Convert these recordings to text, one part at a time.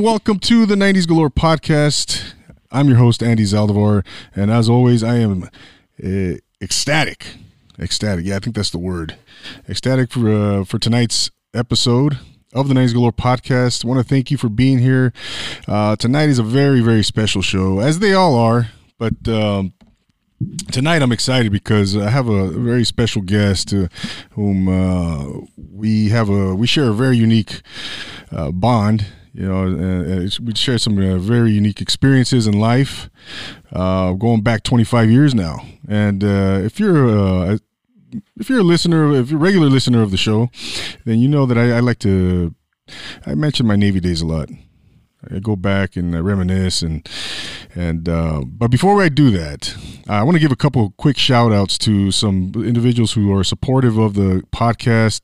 And welcome to the 90s Galore podcast. I'm your host, Andy Zaldivar, and as always, I am uh, ecstatic. Ecstatic, yeah, I think that's the word. Ecstatic for uh, for tonight's episode of the 90s Galore podcast. I want to thank you for being here. Uh, tonight is a very, very special show, as they all are, but um, tonight I'm excited because I have a very special guest uh, whom uh, we have a we share a very unique uh, bond. You know, uh, uh, we share some uh, very unique experiences in life, uh, going back 25 years now. And uh, if you're uh, if you're a listener, if you're a regular listener of the show, then you know that I, I like to. I mention my Navy days a lot. Go back and reminisce and and uh, but before I do that, I want to give a couple quick shout outs to some individuals who are supportive of the podcast.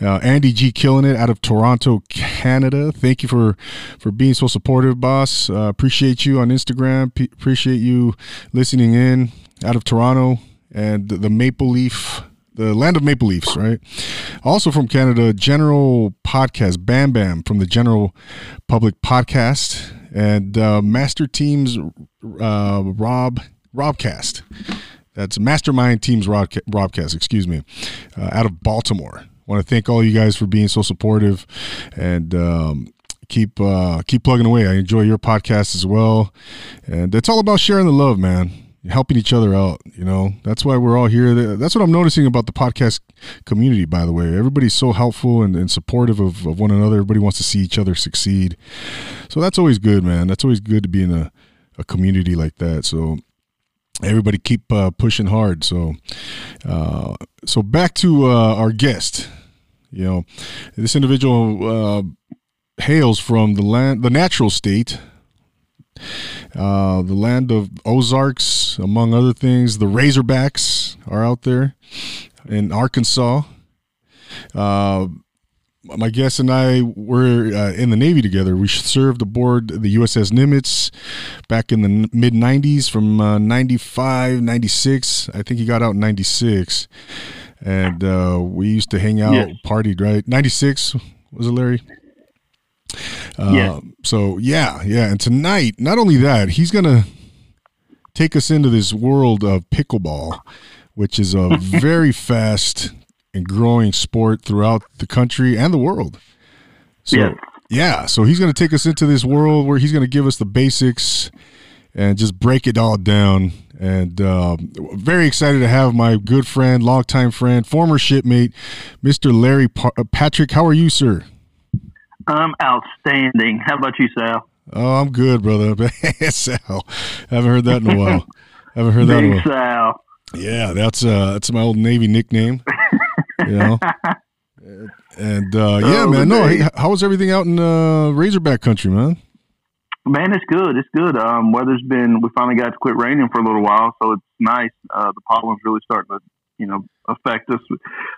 Uh, Andy G killing it out of Toronto, Canada. Thank you for for being so supportive, boss. Uh, appreciate you on Instagram. P- appreciate you listening in out of Toronto and the, the Maple Leaf the land of maple leafs, right? Also from Canada, General Podcast, Bam Bam from the General Public Podcast, and uh, Master Teams, uh, Rob Robcast. That's Mastermind Teams Rob, Robcast, excuse me, uh, out of Baltimore. Want to thank all you guys for being so supportive and. Um, keep uh, keep plugging away. I enjoy your podcast as well, and it's all about sharing the love, man helping each other out. You know, that's why we're all here. That's what I'm noticing about the podcast community, by the way. Everybody's so helpful and, and supportive of, of one another. Everybody wants to see each other succeed. So that's always good, man. That's always good to be in a, a community like that. So everybody keep uh, pushing hard. So, uh, so back to uh, our guest. You know, this individual uh, hails from the land, the natural state uh, the land of Ozarks, among other things. The Razorbacks are out there in Arkansas. Uh, my guest and I were uh, in the Navy together. We served aboard the USS Nimitz back in the mid 90s from uh, 95, 96. I think he got out in 96. And uh, we used to hang out, yes. partied, right? 96, was it, Larry? Uh, yeah. So yeah, yeah. And tonight, not only that, he's gonna take us into this world of pickleball, which is a very fast and growing sport throughout the country and the world. So yeah, yeah so he's gonna take us into this world where he's gonna give us the basics and just break it all down. And uh, very excited to have my good friend, longtime friend, former shipmate, Mr. Larry pa- Patrick. How are you, sir? I'm outstanding. How about you, Sal? Oh, I'm good, brother. Sal. Haven't heard that in a while. Haven't heard that Big in a while. Sal. Yeah, that's uh that's my old Navy nickname. you know. And uh, yeah, oh, man. No, hey, how was everything out in uh, Razorback country, man? Man, it's good. It's good. Um, weather's been. We finally got to quit raining for a little while, so it's nice. Uh, the pollen's really starting to, you know, affect us.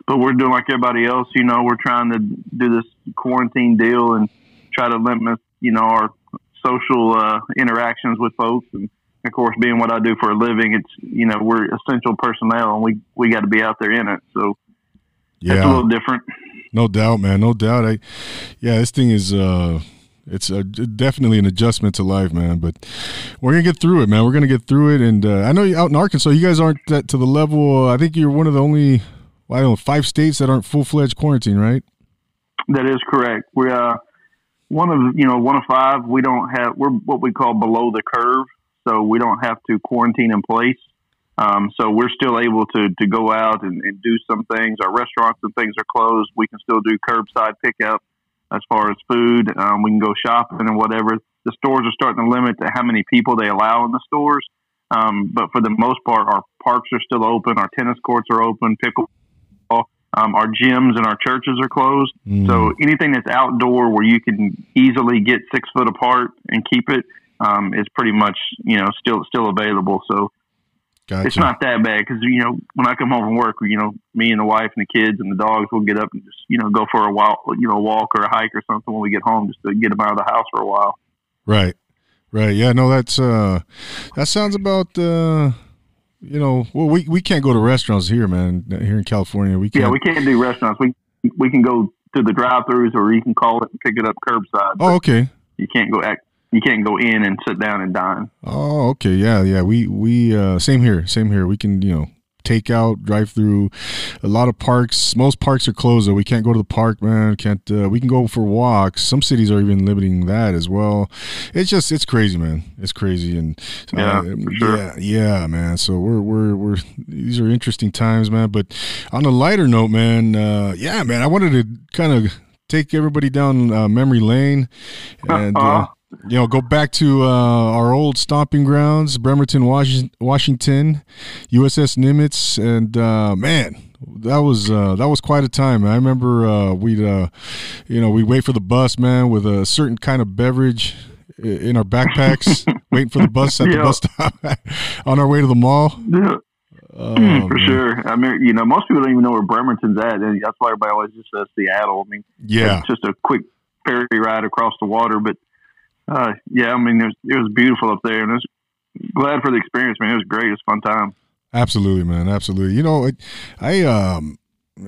But we're doing like everybody else. You know, we're trying to do this quarantine deal and try to limit, you know, our social uh, interactions with folks. And of course, being what I do for a living, it's you know we're essential personnel, and we we got to be out there in it. So yeah, it's a little different. No doubt, man. No doubt. I yeah, this thing is. uh it's a, definitely an adjustment to life, man. But we're gonna get through it, man. We're gonna get through it. And uh, I know out in Arkansas, you guys aren't that, to the level. I think you're one of the only, well, I don't know, five states that aren't full fledged quarantine, right? That is correct. We are uh, one of you know one of five. We don't have. We're what we call below the curve, so we don't have to quarantine in place. Um, so we're still able to to go out and, and do some things. Our restaurants and things are closed. We can still do curbside pickup as far as food. Um, we can go shopping and whatever. The stores are starting to limit to how many people they allow in the stores. Um, but for the most part, our parks are still open. Our tennis courts are open. Pickleball. Um, our gyms and our churches are closed. Mm. So anything that's outdoor where you can easily get six foot apart and keep it um, is pretty much you know still still available. So Gotcha. It's not that bad because you know when I come home from work, you know me and the wife and the kids and the dogs will get up and just you know go for a walk, you know, walk or a hike or something when we get home, just to get them out of the house for a while. Right, right, yeah. No, that's uh, that sounds about uh, you know, well, we we can't go to restaurants here, man. Here in California, we can't. Yeah, we can't do restaurants. We we can go to the drive-throughs, or you can call it and pick it up curbside. Oh, okay. You can't go act. You can't go in and sit down and dine. Oh, okay, yeah, yeah. We we uh, same here, same here. We can you know take out, drive through. A lot of parks, most parks are closed. Though we can't go to the park, man. Can't. Uh, we can go for walks. Some cities are even limiting that as well. It's just it's crazy, man. It's crazy, and Yeah, uh, for sure. yeah, yeah, man. So we're we're we're these are interesting times, man. But on a lighter note, man, uh, yeah, man. I wanted to kind of take everybody down uh, memory lane and. Uh, Uh-huh. You know, go back to uh, our old stomping grounds, Bremerton, Washington, USS Nimitz, and uh, man, that was uh, that was quite a time. I remember uh, we'd, uh, you know, we'd wait for the bus, man, with a certain kind of beverage in our backpacks, waiting for the bus at the bus stop on our way to the mall. Yeah, Oh, for man. sure. I mean, you know, most people don't even know where Bremerton's at, and that's why everybody always just says Seattle. I mean, Yeah, it's just a quick ferry ride across the water, but uh, yeah, I mean, it was, it was beautiful up there, and I was glad for the experience. Man, it was great. It was a fun time. Absolutely, man. Absolutely. You know, I um,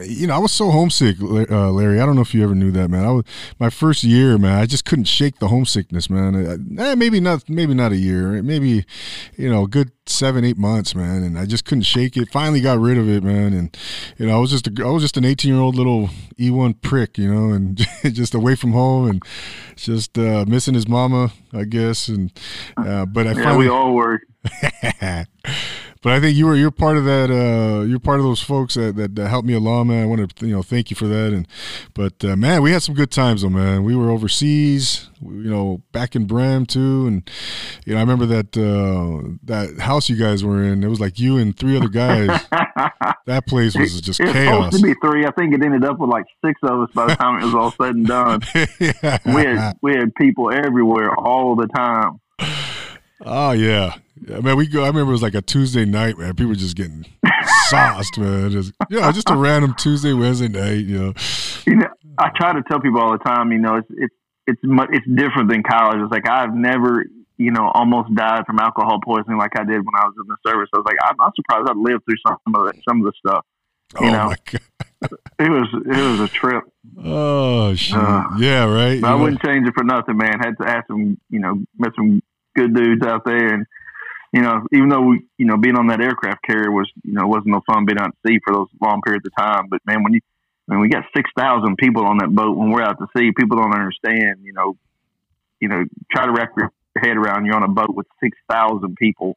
you know, I was so homesick, uh, Larry. I don't know if you ever knew that, man. I was my first year, man. I just couldn't shake the homesickness, man. Uh, eh, maybe not, maybe not a year, maybe, you know, a good seven, eight months, man. And I just couldn't shake it. Finally, got rid of it, man. And you know, I was just, a, I was just an eighteen-year-old little E one prick, you know, and just away from home and just uh, missing his mama, I guess. And uh, but I Yeah, finally we all were. but I think you were you're part of that. Uh, you're part of those folks that, that, that helped me along, man. I want to you know thank you for that. And but uh, man, we had some good times though, man. We were overseas, you know, back in Brem too, and you know I remember that uh, that house you guys were in. It was like you and three other guys. that place was just It was chaos. supposed to be three. I think it ended up with like six of us by the time it was all said and done. yeah. We had we had people everywhere all the time. Oh yeah. Yeah, man. We go. I remember it was like a Tuesday night, man. People were just getting sauced, man. Just yeah, just a random Tuesday, Wednesday night. You know. You know, I try to tell people all the time. You know, it's it's it's it's different than college. It's like I've never you know almost died from alcohol poisoning like I did when I was in the service. I was like, I'm, I'm surprised I lived through some of the, some of the stuff. Oh know. my god. It was it was a trip. Oh shit. Uh, yeah. Right. But I know, wouldn't change it for nothing, man. Had to have some, you know, met some good dudes out there, and you know, even though we, you know, being on that aircraft carrier was, you know, wasn't no fun being out at sea for those long periods of time. But man, when you, when we got six thousand people on that boat when we're out to sea, people don't understand. You know, you know, try to wrap your head around you're on a boat with six thousand people.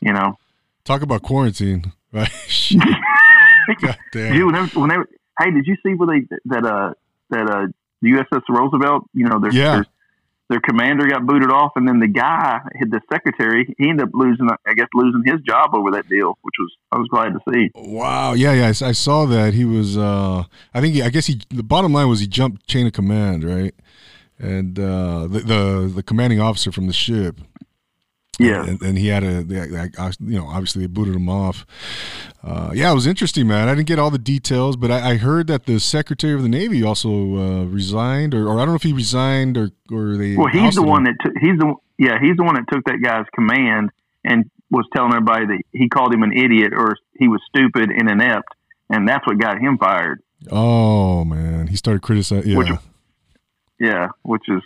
You know, Talk about quarantine, right? God damn. Dude, whenever, whenever, hey, did you see where they that uh that uh the USS Roosevelt, you know, their Yeah. their, their commander got booted off, and then the guy, the secretary, he ended up losing, I guess, losing his job over that deal, which was I was glad to see. Wow. Yeah. Yeah. I I, saw that he was. uh I think. I guess he. The bottom line was he jumped chain of command, right? And uh the the, the commanding officer from the ship. Yeah, and, and he had a, they, they- you know, obviously they booted him off. Uh, yeah, it was interesting, man. I didn't get all the details, but I, I heard that the Secretary of the Navy also uh, resigned, or, or I don't know if he resigned or or they. well, he's the him. one that took, he's the yeah he's the one that took that guy's command and was telling everybody that he called him an idiot or he was stupid and inept, and that's what got him fired. Oh man, he started criticizing. Yeah, Which- Yeah, which is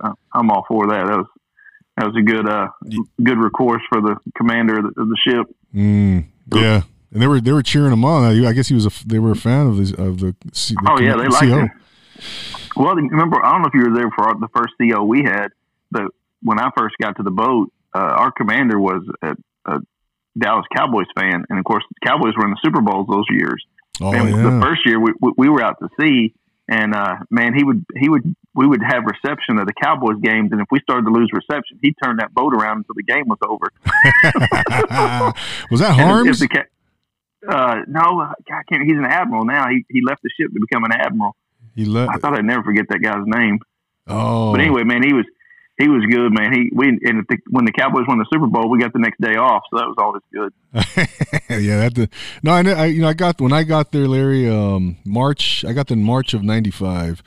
uh, I'm all for that. That was that was a good uh good recourse for the commander of the, of the ship. mm, yeah, and they were they were cheering him on. I guess he was a, they were a fan of the of the. The Oh yeah, they liked CO. him. Well, remember I don't know if you were there for our, the first CO we had, but when I first got to the boat, uh, our commander was a, a Dallas Cowboys fan, and of course, the Cowboys were in the Super Bowls those years. Oh and yeah. the first year we, we, we were out to sea, and uh, man, he would he would we would have reception of the Cowboys games, and if we started to lose reception, he'd turn that boat around until the game was over. was that And if- Harms? If the uh, no, I can't. He's an admiral now. He he left the ship to become an admiral. he left. I thought I'd never forget that guy's name. Oh, But anyway, man, he was he was good, man. He we and the, when the Cowboys won the Super Bowl, we got the next day off, so that was always good. yeah, that the no, I, know- I you know I got when I got there, Larry. Um, March I got there in March of '95,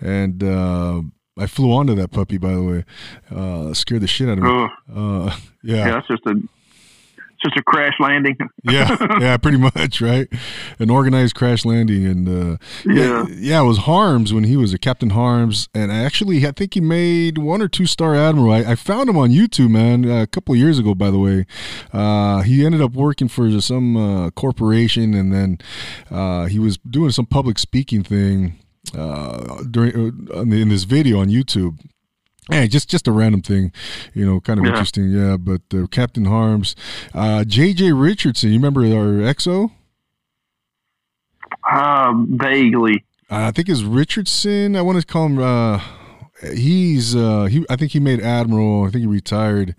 and uh, I flew onto that puppy. By the way, uh, scared the shit out of me. Uh, yeah. yeah, that's just a just a crash landing. yeah, yeah, pretty much, right? An organized crash landing, and uh, yeah. yeah, yeah, it was Harms when he was a Captain Harms, and I actually, I think he made one or two star admiral. I, I found him on YouTube, man, a couple years ago. By the way, uh, he ended up working for some uh, corporation, and then uh, he was doing some public speaking thing uh, during uh, in this video on YouTube. Yeah, just just a random thing, you know, kind of yeah. interesting. Yeah, but uh, Captain Harms, uh, JJ Richardson, you remember our XO? Uh, vaguely. I think it's Richardson. I want to call him. Uh, he's uh, he. I think he made admiral. I think he retired.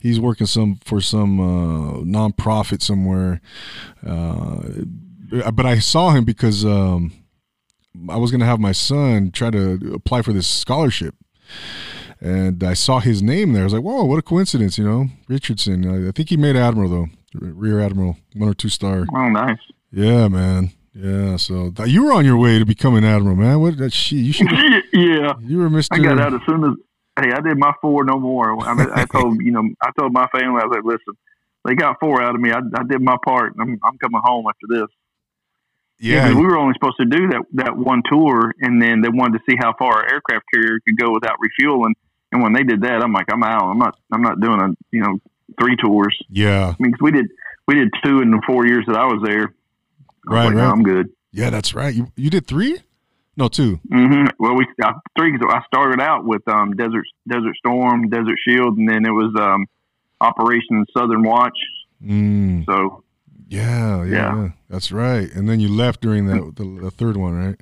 He's working some for some uh, nonprofit somewhere. Uh, but I saw him because um, I was going to have my son try to apply for this scholarship and I saw his name there. I was like, "Whoa, what a coincidence!" You know, Richardson. I, I think he made admiral though, rear admiral, one or two star. Oh, nice. Yeah, man. Yeah, so th- you were on your way to becoming admiral, man. What that she? You should. yeah, you were Mister. I got out as soon as. Hey, I did my four, no more. I, mean, I told you know, I told my family, I was like, "Listen, they got four out of me. I, I did my part, and I'm, I'm coming home after this." Yeah, yeah we were only supposed to do that that one tour, and then they wanted to see how far our aircraft carrier could go without refueling. And when they did that, I'm like, I'm out. I'm not. I'm not doing a you know three tours. Yeah, I mean, cause we did we did two in the four years that I was there. I right, like, right. No, I'm good. Yeah, that's right. You you did three? No, 2 Mm-hmm. Well, we uh, three. I started out with um, Desert Desert Storm, Desert Shield, and then it was um, Operation Southern Watch. Mm. So yeah, yeah, yeah, that's right. And then you left during that the, the, third one, right?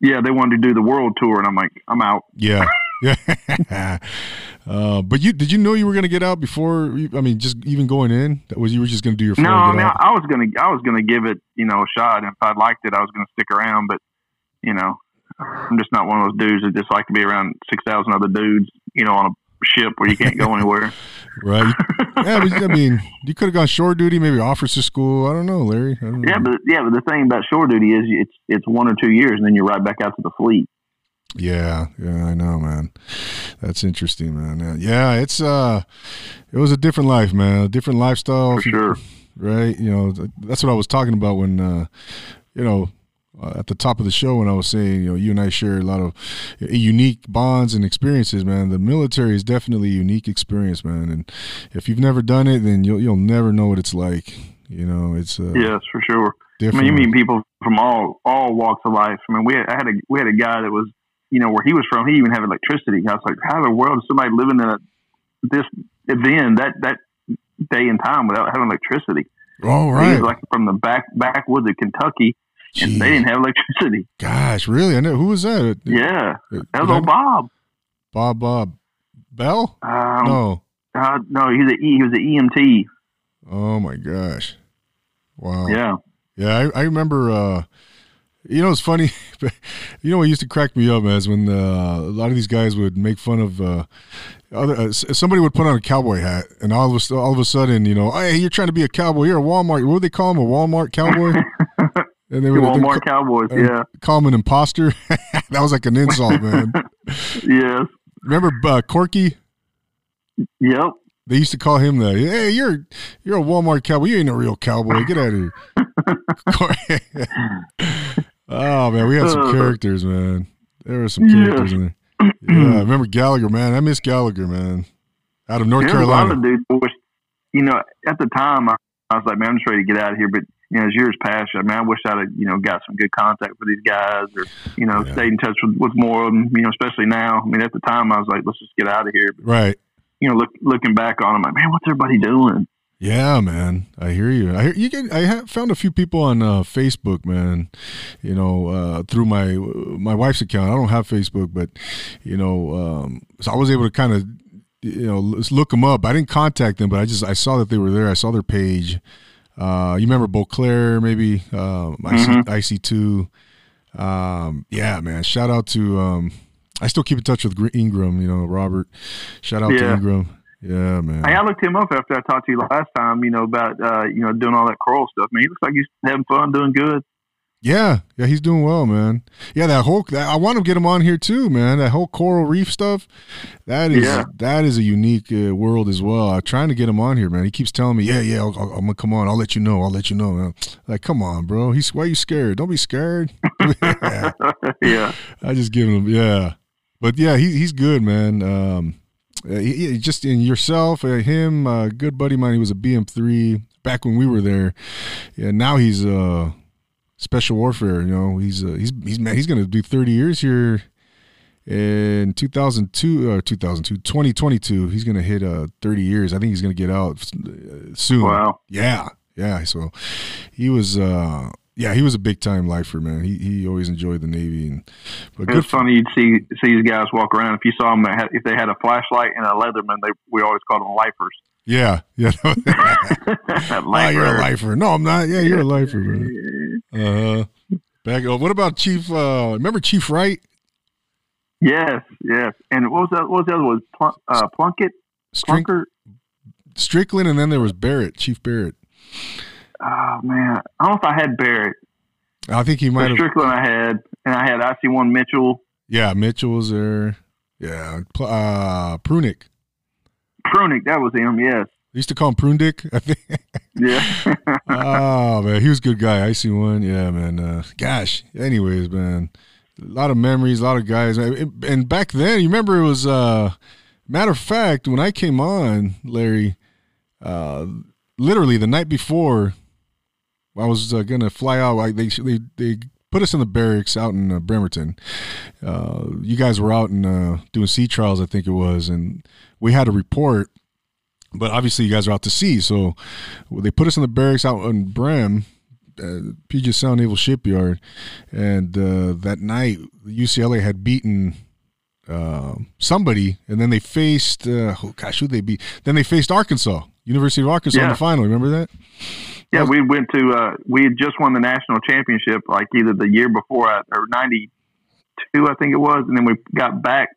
Yeah, they wanted to do the world tour, and I'm like, I'm out. Yeah, yeah. uh, but you did you know you were going to get out before? I mean, just even going in, that was you were just going to do your. No, I mean, out? I was going to I was going to give it you know a shot. And if I liked it, I was going to stick around. But you know, I'm just not one of those dudes that just like to be around six thousand other dudes. You know, on a ship where you can't go anywhere. right. Yeah, but, I mean, you could have gone shore duty, maybe officer school. I don't know, Larry. Don't yeah, know. but yeah, but the thing about shore duty is it's it's one or two years, and then you're right back out to the fleet. Yeah, yeah, I know, man. That's interesting, man. Yeah, it's uh, it was a different life, man. A different lifestyle. For sure. Right. You know, that's what I was talking about when, uh, you know, uh, at the top of the show when I was saying, you know, you and I share a lot of unique bonds and experiences, man. The military is definitely a unique experience, man. And if you've never done it, then you'll you'll never know what it's like. You know, it's uh, yes, for sure. Different. I mean, you meet people from all all walks of life. I mean, we had, I had a we had a guy that was, you know, where he was from, he even had electricity. I was like, how in the world is somebody living in a, this then that that day and time without having electricity? Oh, right. He was like from the back backwoods of Kentucky and they didn't have electricity. Gosh, really? I know who was that? Yeah, that was old Bob. Bob Bob Bell? Um, no, uh, no, he's a he was an EMT. Oh my gosh! Wow. Yeah. Yeah, I, I remember. Uh, you know, it's funny. you know what used to crack me up as when uh, a lot of these guys would make fun of uh, other. Uh, somebody would put on a cowboy hat, and all of a all of a sudden, you know, hey, you're trying to be a cowboy. You're a Walmart. What would they call him? A Walmart cowboy? And they were Walmart Cowboys, yeah. Call him an imposter. that was like an insult, man. yes. Remember uh, Corky? Yep. They used to call him that. Hey, you're you're a Walmart cowboy. You ain't a real cowboy. Get out of here. Oh man, we had some uh, characters, man. There were some characters in there. Yeah, I remember Gallagher, man. I miss Gallagher, man. Out of North There's Carolina. A lot of dudes, you know, at the time I, I was like, man, I'm just ready to get out of here. But you know, as years passed, I mean, I wish I'd have, you know, got some good contact with these guys or, you know, yeah. stayed in touch with, with more of them, you know, especially now. I mean, at the time I was like, let's just get out of here. But, right. You know, look, looking back on them, like, man, what's everybody doing? Yeah, man. I hear you. I hear you get I have found a few people on uh, Facebook, man. You know, uh, through my my wife's account. I don't have Facebook, but you know, um, so I was able to kind of you know look them up. I didn't contact them, but I just I saw that they were there. I saw their page uh, you remember Beauclair, maybe um, mm-hmm. IC, IC2. Um, yeah, man. Shout out to. Um, I still keep in touch with Ingram. You know, Robert. Shout out yeah. to Ingram. Yeah, man. Hey, I looked him up after I talked to you last time. You know about uh, you know doing all that coral stuff. Man, he looks like he's having fun, doing good. Yeah, yeah, he's doing well, man. Yeah, that whole that, I want to get him on here too, man. That whole coral reef stuff, that is Yeah. that is a unique uh, world as well. I'm trying to get him on here, man. He keeps telling me, yeah, yeah, I'll, I'll, I'm gonna come on. I'll let you know. I'll let you know. man. Like, come on, bro. He's why are you scared? Don't be scared. Yeah. yeah. I just give him, yeah. But yeah, he, he's good, man. Um, uh, he, just in yourself, uh, him, uh, good buddy of mine. He was a BM3 back when we were there. Yeah, now he's uh special warfare. You know, he's uh, he's he's man, he's gonna do 30 years here in 2002 uh 2002 2022 he's gonna hit uh 30 years i think he's gonna get out uh, soon Wow. yeah, yeah. So he was, uh yeah, he was a big time lifer, man. He he always enjoyed the Navy, and but It good. was funny. You'd see see these guys walk around. If you saw them, had, if they had a flashlight and a Leatherman, they we always called them lifers. yeah, yeah. oh, you're a lifer. No, I'm not. Yeah, you're a lifer, man. Uh, back. Oh, what about Chief? uh Remember Chief Wright? Yes, yes. And what was that? What was the other one? Plunk, uh, Plunkett, Plunker. Strickland, and then there was Barrett, Chief Barrett. Oh man, I don't know if I had Barrett. I think he might have. Strickland, I had, and I had IC one Mitchell, Yeah, Mitchell was there. Yeah, uh Prunick. Prunick. That was him. Yes. They used to call him Prundick, I think. Yeah. oh man, he was a good guy. I see one. Yeah, man. Uh, gosh. Anyways, man, a lot of memories, a lot of guys. And back then, you remember it was. Uh, matter of fact, when I came on, Larry, uh, literally the night before, I was uh, gonna fly out. I, they they they put us in the barracks out in uh, Bremerton. Uh, you guys were out and uh, doing sea trials, I think it was, and we had a report. But obviously, you guys are out to sea, so they put us in the barracks out in Brem, uh, Puget Sound Naval Shipyard, and uh, that night UCLA had beaten uh, somebody, and then they faced uh, oh gosh, who they beat? Then they faced Arkansas, University of Arkansas in the final. Remember that? yeah, we went to. Uh, we had just won the national championship, like either the year before uh, or '92, I think it was, and then we got back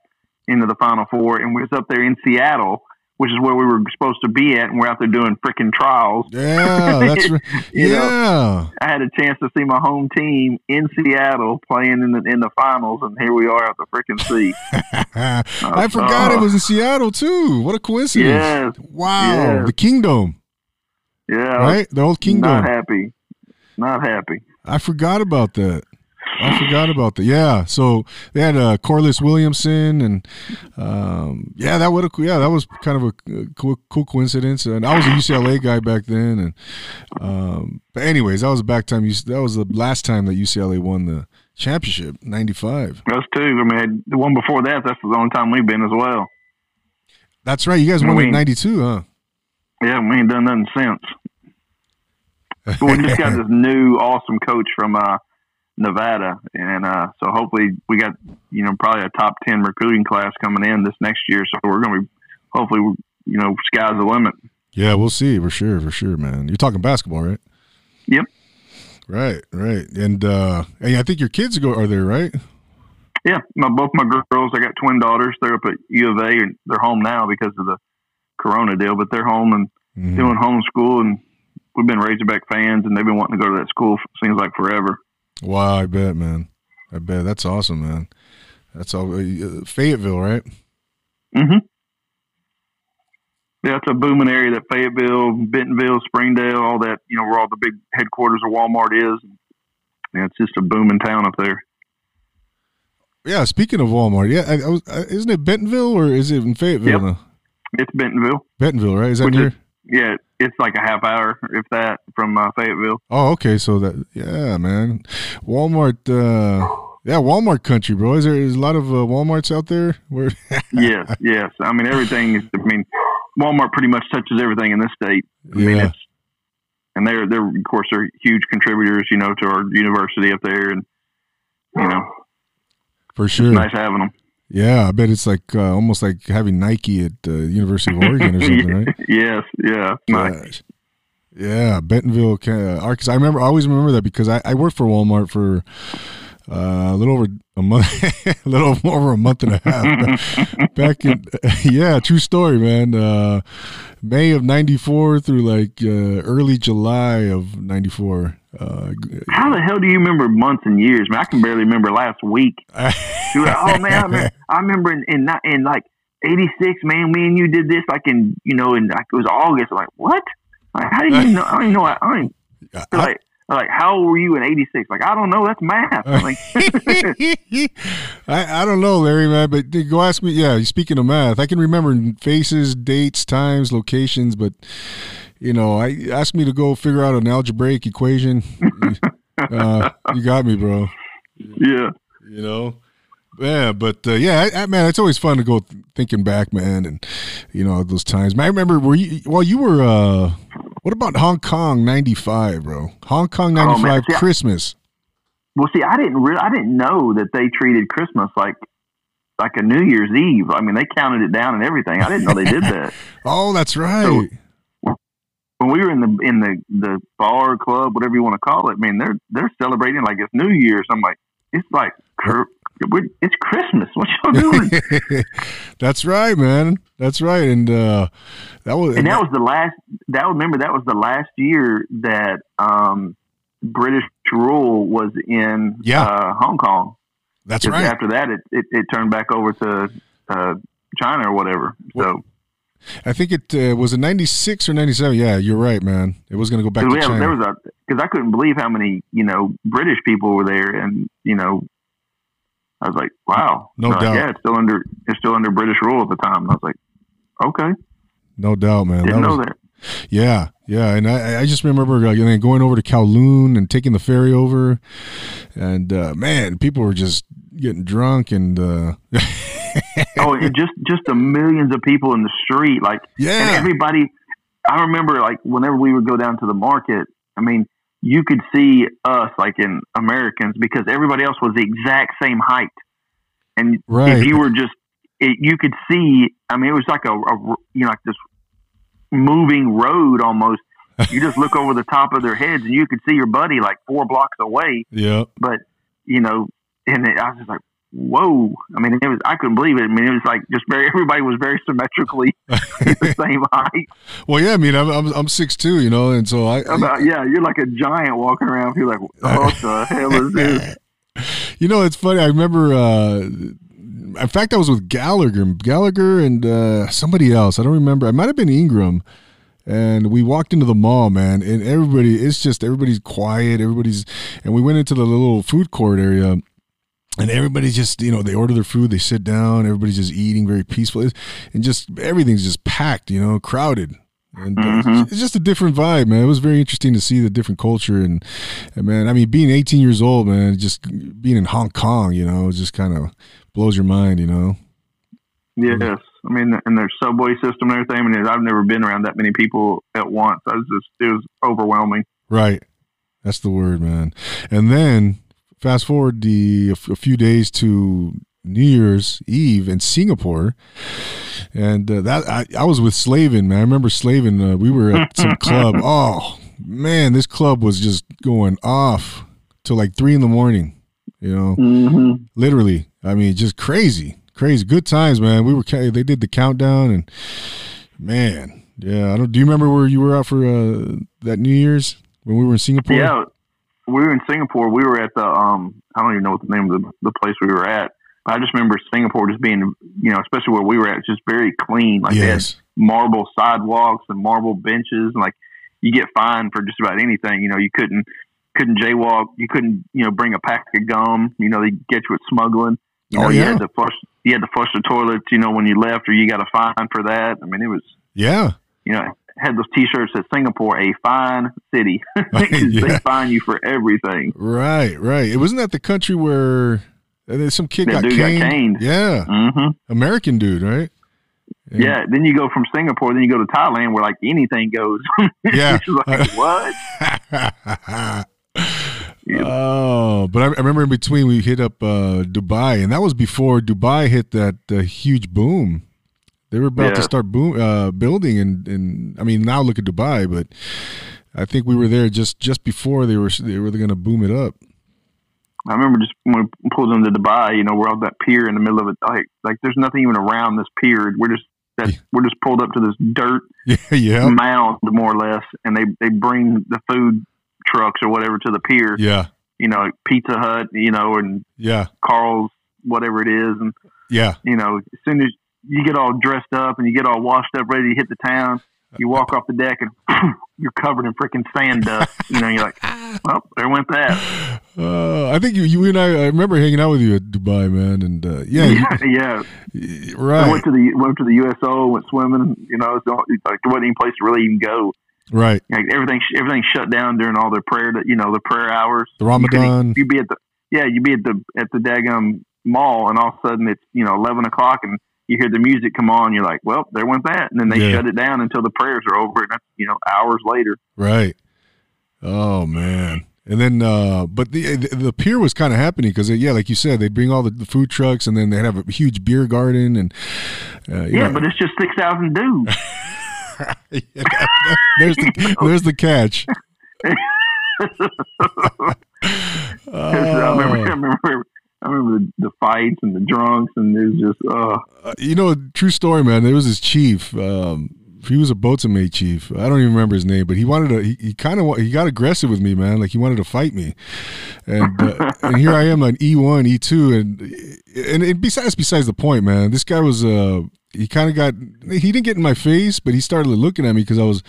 into the Final Four, and we was up there in Seattle, which is where we were supposed to be at, and we're out there doing freaking trials. Yeah, that's right. You know, yeah. I had a chance to see my home team in Seattle playing in the in the finals, and here we are at the freaking sea. I forgot it uh-huh. was in Seattle too. What a coincidence! yes, Wow, Yes. the Kingdome, yeah, right? The old Kingdome. Not happy, not happy. I forgot about that. I forgot about that. Yeah, so they had uh, Corliss Williamson, and um, yeah, that would yeah that was kind of a uh, cool, cool coincidence. And I was a UCLA guy back then, and um, but anyways, that was the back time. That was the last time that UCLA won the championship, '95. Us too. I mean, the one before that, that's the only time we've been as well. That's right. You guys won in '92, huh? Yeah, we ain't done nothing since. We just got this new awesome coach from uh, Nevada, and uh, so hopefully we got you know probably a top ten recruiting class coming in this next year. So we're going to be hopefully you know sky's the limit. Yeah, we'll see for sure, for sure, man. You're talking basketball, right? Yep. Right, right. And uh and I think your kids go are there, right? Yeah, my both my girls. I got twin daughters. They're up at U of A, and they're home now because of the Corona deal. But they're home and Mhm. doing homeschool, and we've been Razorback fans, and they've been wanting to go to that school. Seems like forever. Wow, I bet, man. I bet that's awesome, man. That's all uh, Fayetteville, right? Mm-hmm. Yeah, it's a booming area. That Fayetteville, Bentonville, Springdale, all that. You know, where all the big headquarters of Walmart is. Yeah, it's just a booming town up there. Yeah. Speaking of Walmart, yeah, I, I was, uh, isn't it Bentonville or is it in Fayetteville? Yep. now? It's Bentonville. Bentonville, right? Is that Which near? is- Yeah, it's like a half hour, if that, from uh, Fayetteville. oh, okay. So that, yeah, man. Walmart, uh, yeah, Walmart country, bro. Is there is a lot of uh, Walmarts out there? Where? yes, yes. I mean, everything is. I mean, Walmart pretty much touches everything in this state. I mean, yeah, it's and they're they're of course they're huge contributors, you know, to our university up there, and you know, for sure. nice having them. Yeah, I bet it's like uh, almost like having Nike at uh, University of Oregon or something, right? yes, yeah. Gosh. Yeah, Bentonville, Arkansas. I remember. I always remember that because I, I worked for Walmart for uh, a little over a month, a little over a month and a half. Back in, yeah, true story, man. Uh, May of '94 through like uh, early July of '94. Uh, How the hell do you remember months and years? Man, I can barely remember last week. Like, oh man, I remember, I remember in, in in like '86, man, me and you did this like in you know in like it was August. I'm like what? Like how do you know? I don't even know. I, I don't even, like like how old were you in '86? Like I don't know. That's math. Like, I, I don't know, Larry, man. But go ask me. Yeah, speaking of math, I can remember faces, dates, times, locations, but you know, I asked me to go figure out an algebraic equation. uh, you got me, bro. yeah. You know. Yeah, but uh, yeah, I, I, man, it's always fun to go th- thinking back, man, and you know those times. Man, I remember were you? Well, you were. uh What about Hong Kong '95, bro? Hong Kong '95 oh, Christmas. well, see, I didn't. Re- I didn't know that they treated Christmas like like a New Year's Eve. I mean, they counted it down and everything. I didn't know they did that. oh, that's right. So, when we were in the in the the bar club, whatever you want to call it, man, they're they're celebrating like it's New Year's. I'm like, it's like it's Christmas. What y'all doing? That's right, man. That's right. And uh, that was and that was the last. That remember that was the last year that um, British rule was in yeah. uh, Hong Kong. That's right. After that, it, it, it, turned back over to uh, China or whatever. So. I think it uh, was a '96 or '97. Yeah, you're right, man. It was going to go back to have, China. There was a because I couldn't believe how many you know British people were there, and you know I was like, wow. No doubt. Like, yeah, it's still under it's still under British rule at the time. I was like, okay. No doubt, man. Didn't that know was, that. Yeah, yeah, and I, I just remember like, going over to Kowloon and taking the ferry over, and uh, man, people were just getting drunk and. Uh, oh, and just just the millions of people in the street, like yeah, and everybody. I remember like whenever we would go down to the market. I mean, you could see us like in Americans because everybody else was the exact same height. And right. if you were just, it, you could see, I mean, it was like a, a, you know, like this moving road almost. you just look over the top of their heads and you could see your buddy like four blocks away. Yeah. But, you know, and it, I was just like, whoa. I mean, it was, I couldn't believe it. I mean, it was like just very, everybody was very symmetrically the same height. Well, yeah, I mean, I'm, I'm, I'm 6'2", you know, and so I, About, yeah, you're like a giant walking around. You're like, what the hell is this? You know, it's funny. I remember, uh, in fact, I was with Gallagher, Gallagher and uh, somebody else. I don't remember. It might have been Ingram. And we walked into the mall, man, and everybody, it's just everybody's quiet. Everybody's, and we went into the little food court area and everybody's just you know they order their food they sit down everybody's just eating very peaceful. And just everything's just packed you know crowded. And uh, mm-hmm. it's just a different vibe man. It was very interesting to see the different culture. And, and man i mean being 18 years old man just being in hong kong you know just kind of blows your mind you know? Yes. I mean and their subway system and everything. I mean, i've never been around that many people at once. I was just it was overwhelming. Right. That's the word man. And then fast forward the a few days to New Year's Eve in Singapore, and uh, that I, I, was with Slavin. Man, I remember Slavin. Uh, we were at some club. Oh man, this club was just going off till like three in the morning. You know, mm-hmm. literally. I mean, just crazy, crazy. Good times, man. We were they did the countdown, and man, yeah. I don't. Do you remember where you were out for uh, that New Year's when we were in Singapore? Yeah, we were in Singapore. We were at the um, I don't even know what the name of the, the place we were at. I just remember Singapore just being, you know, especially where we were at, just very clean. Like yes. marble sidewalks and marble benches, and like you get fined for just about anything. You know, you couldn't couldn't jaywalk. You couldn't, you know, bring a pack of gum. You know, they get you with smuggling. You oh, yeah. you had to flush. You had to flush the toilets. You know, when you left, or you got a fine for that. I mean, it was. Yeah. You know, had those T-shirts that Singapore a fine city. yeah. They fine you for everything. Right, right. It wasn't that the country where uh, some kid got, caned? got caned. Yeah, mm-hmm. American dude, right? Yeah. yeah. Then you go from Singapore, then you go to Thailand, where like anything goes. yeah. like, what? Oh, but I, I, remember in between we hit up uh, Dubai, and that was before Dubai hit that uh, huge boom they were about yeah. to start boom, uh, building, and, and I mean now look at Dubai, but I think we were there just just before they were they were going to boom it up. I remember just when we pulled into Dubai, you know, we're on that pier in the middle of it. Like, like there's nothing even around this pier. We're just that Yeah. we're just pulled up to this dirt Yeah, yeah, mound, more or less, and they they bring the food trucks or whatever to the pier. yeah, You know, like Pizza Hut, you know, and yeah, Carl's, whatever it is, and yeah. you know, as soon as you get all dressed up and you get all washed up, ready to hit the town, you walk off the deck and you're covered in freaking sand dust. You know, you're like, well, there went that. Uh, I think you, you and I, I remember hanging out with you at Dubai, man, and uh, yeah, yeah. you- I right, went to the went to the USO, went swimming. You know, so, like there wasn't any place to really even go. right. Like everything, everything shut down during all their prayer. That You know, the prayer hours. The Ramadan. You'd be at the yeah, you'd be at the at the daggum mall, and all of a sudden it's you know eleven o'clock, and you hear the music come on. You're like, well, there went that, and then they Yeah. shut it down until the prayers are over, and that's you know hours later. Right. Oh man. And then, uh, but the the, pier was kind of happening because, yeah, like you said, they'd bring all the, the food trucks, and then they'd have a huge beer garden, and uh, Yeah, know- but it's just six thousand dudes. there's the there's the catch. I remember, I remember, I remember the, the fights and the drunks, and it was just, uh, uh, you know, true story, man. There was this chief. Um, he was a boatswain chief. I don't even remember his name, but he wanted to. He, he kind of he got aggressive with me, man. Like he wanted to fight me, and uh, and here I am on E one, E two, and and and besides besides the point, man. This guy was uh he kind of got he didn't get in my face, but he started looking at me because I was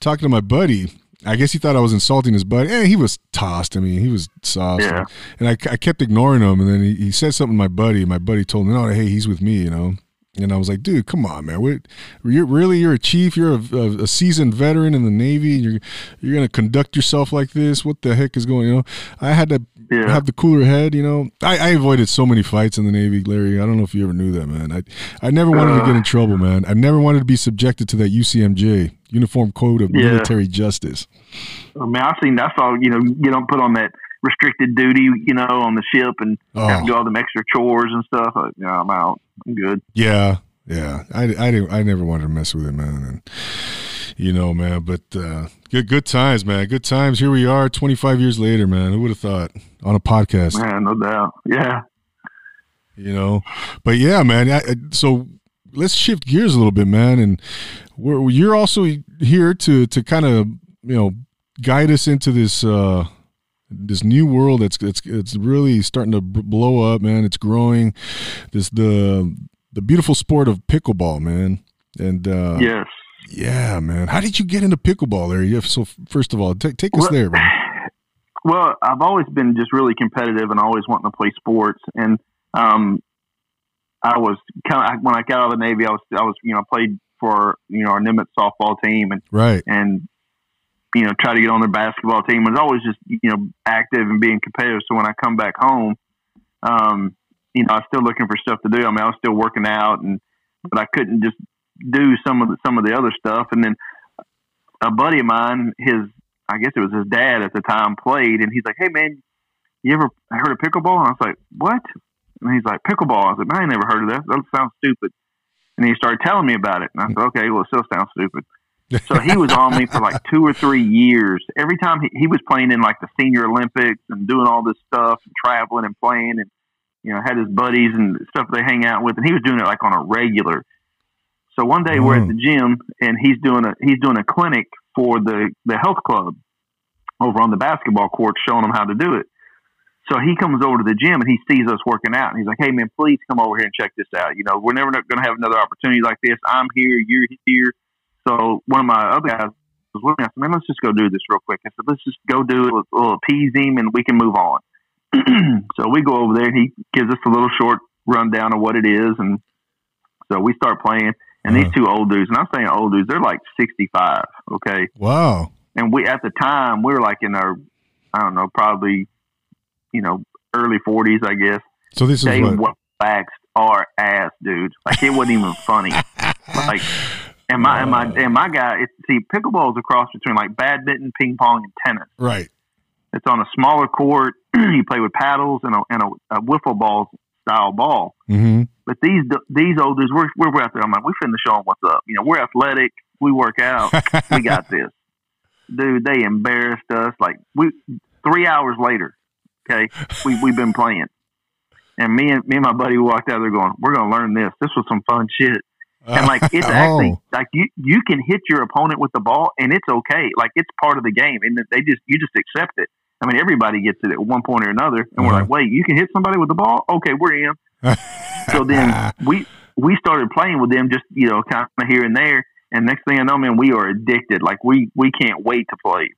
talking to my buddy. I guess he thought I was insulting his buddy. And he was tossed. I mean, he was sauced. Yeah. And I, I kept ignoring him. And then he, he said something to my buddy. And my buddy told me, no, hey, he's with me, you know. And I was like, dude, come on, man. What, you're really you're a chief. You're a, a, a seasoned veteran in the Navy. And you're you're gonna conduct yourself like this. What the heck is going? You know, I had to yeah. have the cooler head. You know, I, I avoided so many fights in the Navy, Larry. I don't know if you ever knew that, man. I I never wanted to get in uh. trouble, man. I never wanted to be subjected to that UCMJ Uniform Code of Yeah. Military Justice. I mean, I've seen that's all. You know, get on put on that restricted duty. You know, on the ship and have Oh. to do all them extra chores and stuff. Like, yeah, I'm out. I'm good. Yeah, yeah. I, I didn't. I never wanted to mess with it, man. And you know, man. But uh, good good times, man. Good times. Here we are, 25 years later, man. Who would have thought on a podcast? Man, no doubt. Yeah. You know, but yeah, man. I, I- so let's shift gears a little bit, man. And we're, you're also here to to kind of you know guide us into this. uh this new world that's it's it's really starting to blow up, man. It's growing. This the the beautiful sport of pickleball, man. And uh, yes. yeah, man. How did you get into pickleball? Yeah, so first of all, take take us Well- there, man. Well, I've always been just really competitive and always wanting to play sports. And um, I was kind of when I got out of the Navy, I was I was you know I played for you know our Nimitz softball team and Right. and you know try to get on their basketball team. I was always just you know active and being competitive. So when I come back home, um, you know I was still looking for stuff to do. I mean I was still working out and but I couldn't just do some of the some of the other stuff. And then a buddy of mine, his I guess it was his dad at the time, played, and he's like, "Hey man, you ever heard of pickleball?" And I was like, "What?" And he's like, "Pickleball." I was like, "Man, "I ain't never heard of that. That sounds stupid." And he started telling me about it, and I said, "Okay, well, it still sounds stupid." so he was on me for like two or three years. Every time he, he was playing in like the senior Olympics and doing all this stuff and traveling and playing and you know had his buddies and stuff they hang out with, and he was doing it like on a regular. So one day we're at Mm. the gym and he's doing a he's doing a clinic for the the health club over on the basketball court, showing them how to do it. So he comes over to the gym and he sees us working out and he's like, "Hey man, please come over here and check this out. You know, we're never going to have another opportunity like this. I'm here, you're here." So one of my other guys was with me. I said, "Man, let's just go do this real quick." I said, "Let's just go do it. We'll, we'll appease him and we can move on." so we go over there and he gives us a little short rundown of what it is, and so we start playing. And Uh-huh. these two old dudes, and I'm saying old dudes, they're like 65. Okay, Wow. and we at the time we were like in our, I don't know, probably, you know, early 40s, I guess. So this is what. waxed our ass, dude. Like it wasn't even funny. Like, and my and my and my guy, it's see, pickleball is a cross between like badminton, ping pong, and tennis. Right. It's on a smaller court. you play with paddles and a and a, a wiffle ball style ball. Mm-hmm. But these these old dudes, we're we're out there. I'm like, we finna show them what's up. You know, we're athletic. We work out. we got this, dude. They embarrassed us. Like we three hours later, Okay, we we've been playing, and me and me and my buddy walked out there going, "We're going to learn this. This was some fun shit." And like it's Oh. actually like you you can hit your opponent with the ball, and it's okay. Like it's part of the game, and they just you just accept it. I mean, everybody gets it at one point or another, and we're Uh-huh. like, "Wait, you can hit somebody with the ball? Okay, we're in." So then we we started playing with them just you know kind of here and there, and next thing I know, man, we are addicted. Like we we can't wait to play.